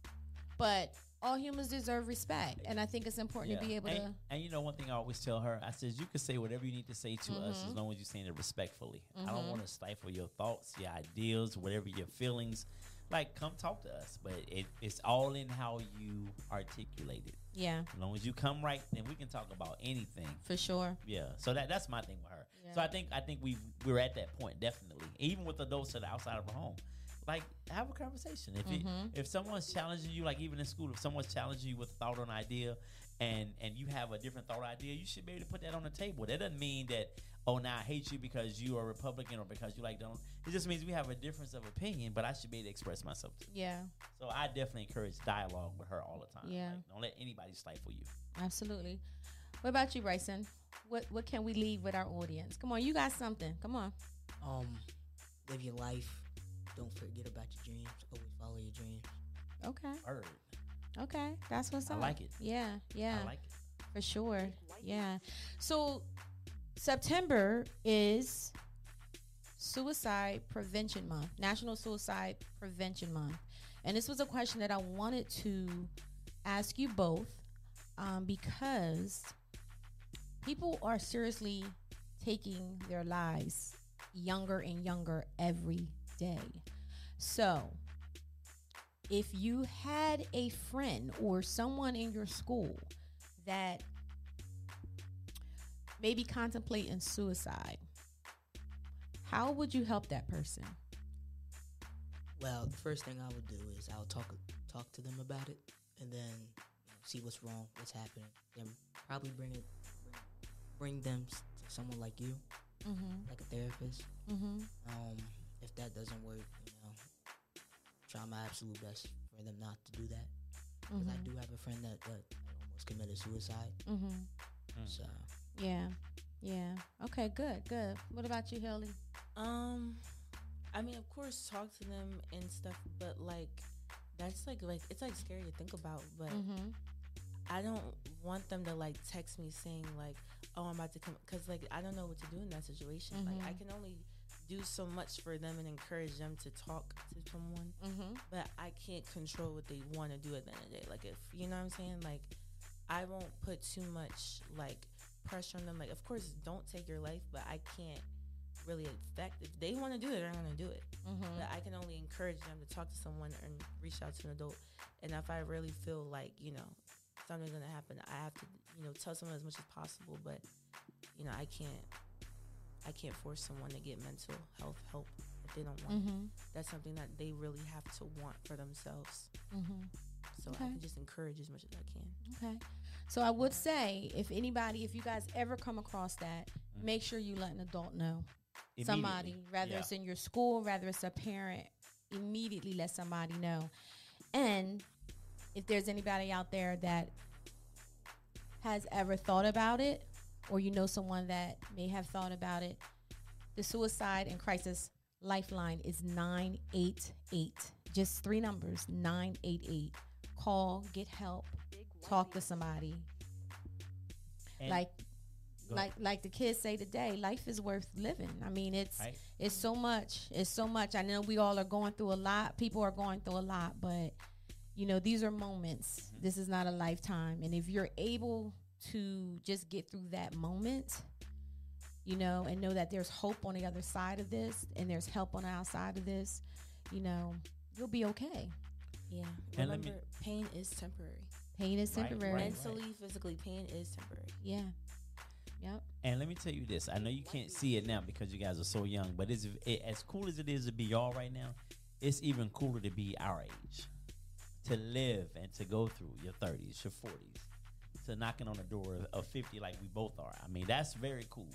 but all humans deserve respect. And I think it's important to be able and, to. And you know, one thing I always tell her, I says you can say whatever you need to say to us Mm-hmm. as long as you're saying it respectfully. I don't want to stifle your thoughts, your ideas, whatever your feelings. Like, come talk to us, but it, it's all in how you articulate it. Yeah, As long as you come right, then we can talk about anything. for sure. Yeah. So that that's my thing with her. So I think I think we we're at that point definitely. Even with adults that are outside of the home. Like have a conversation. If it, Mhm. if someone's challenging you, like even in school, if someone's challenging you with a thought or an idea, and and you have a different thought or idea, you should be able to put that on the table. That doesn't mean that oh now I hate you because you are Republican or because you like don't. It just means we have a difference of opinion, but I should be able to express myself. Too. Yeah. So I definitely encourage dialogue with her all the time. Yeah. Like, don't let anybody stifle you. Absolutely. What about you, Bryson? What what can we leave with our audience? Come on, you got something. Come on. Um, live your life. Don't forget about your dreams. Always follow your dreams. Okay. Word. Okay. That's what's up. I like it. Yeah. Yeah. I like it. for sure. Yeah. So September is Suicide Prevention Month, National Suicide Prevention Month. And this was a question that I wanted to ask you both um, because people are seriously taking their lives younger and younger every day. So, if you had a friend or someone in your school that maybe contemplating suicide, how would you help that person? Well, the first thing I would do is I'll talk talk to them about it, and then you know, see what's wrong, what's happening. Then probably bring it bring, bring them to someone like you, Mm-hmm. like a therapist. Mm-hmm. Um, if that doesn't work, you know, try my absolute best for them not to do that. Because I do have a friend that, that almost committed suicide. Mm-hmm. Mm. So Yeah. Yeah. Okay, good, good. What about you, Haley? Um, I mean, of course, talk to them and stuff, but like, that's like like it's like scary to think about. But Mm-hmm. I don't want them to like text me saying like, "Oh, I'm about to come," because like I don't know what to do in that situation. Like I Mhm. can only do so much for them and encourage them to talk to someone, Mm-hmm. but I can't control what they want to do at the end of the day. Like if you know what I'm saying, like I won't put too much like pressure on them. Like of course, don't take your life, but I can't really affect if they want to do it. They're gonna do it. Mm-hmm. But I can only encourage them to talk to someone and reach out to an adult. And if I really feel like, you know, something's gonna happen, I have to, you know, tell someone as much as possible. But you know, I can't, I can't force someone to get mental health help if they don't want. Mm-hmm. That's something that they really have to want for themselves. Mm-hmm. So Okay. I can just encourage as much as I can. Okay. So I would say if anybody, if you guys ever come across that, Mhm. make sure you let an adult know. Somebody, whether Yeah. it's in your school, whether it's a parent, immediately let somebody know. And if there's anybody out there that has ever thought about it, or you know someone that may have thought about it, the suicide and crisis lifeline is 988. Just three numbers 988. Call, get help, talk to somebody. And- like like like the kids say today, life is worth living. I mean, it's Right. it's so much. It's so much. I know we all are going through a lot. People are going through a lot, but you know, these are moments. Mm-hmm. This is not a lifetime. And if you're able to just get through that moment, you know, and know that there's hope on the other side of this and there's help on the outside of this, you know, you'll be okay. Yeah. And let me- pain is temporary. Pain is Right, temporary. right. Mentally, physically, pain is temporary. Yeah. Yep. And let me tell you this: I know you can't see it now because you guys are so young, but it's it, as cool as it is to be y'all right now. It's even cooler to be our age, to live and to go through your thirties, your forties, to knocking on the door of- of fifty like we both are. I mean, that's very cool.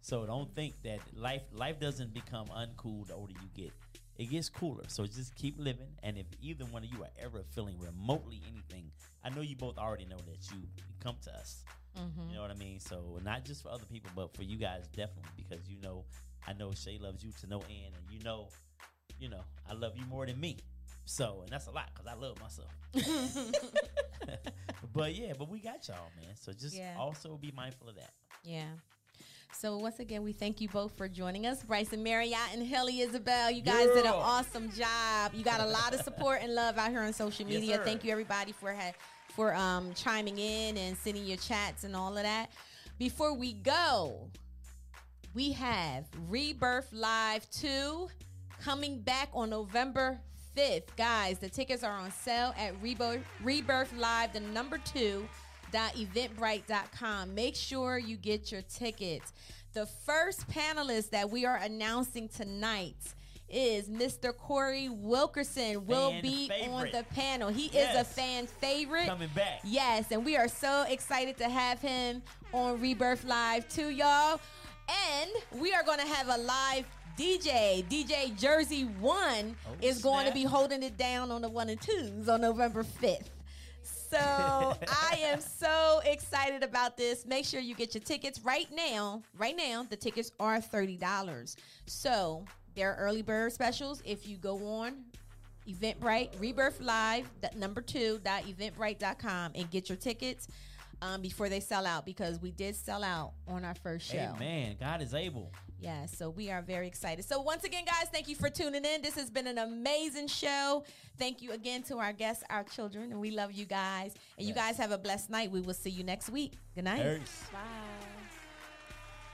So don't think that life life doesn't become uncool the older you get. It gets cooler. So just keep living. And if either one of you are ever feeling remotely anything, I know you both already know that you come to us. Mm-hmm. You know what I mean? So not just for other people, but for you guys definitely because you know, I know Shea loves you to no end, and you know, you know, I love you more than me. So and that's a lot because I love myself. [laughs] [laughs] but yeah, but we got y'all, man. So just Yeah. also be mindful of that. Yeah. So once again, we thank you both for joining us, Bryson Marriott and Haley Isabell. You guys did an awesome job. You got a lot of support and love out here on social media. Yes, thank you everybody for for um, chiming in and sending your chats and all of that. Before we go, we have Rebirth Live 2 coming back on November 5th. Guys, the tickets are on sale at Rebirth, Rebirth Live, the number 2 www.eventbrite.com. Make sure you get your tickets. The first panelist that we are announcing tonight is Mr. Corey Wilkerson will fan be favorite. on the panel. He yes. is a fan favorite. Coming back. Yes, and we are so excited to have him on Rebirth Live too, y'all. And we are going to have a live DJ, DJ Jersey One, oh, is going to be holding it down on the one and twos on November 5th. So I am so excited about this. Make sure you get your tickets right now. Right now, the tickets are $30. So there are early bird specials. If you go on Eventbrite, Rebirth Live, number two, dot eventbrite.com and get your tickets um, before they sell out because we did sell out on our first show. Amen. God is able. Yeah, so we are very excited. So once again, guys, thank you for tuning in. This has been an amazing show. Thank you again to our guests, our children, and we love you guys. And you guys have a blessed night. We will see you next week. Good night. Peace. Bye.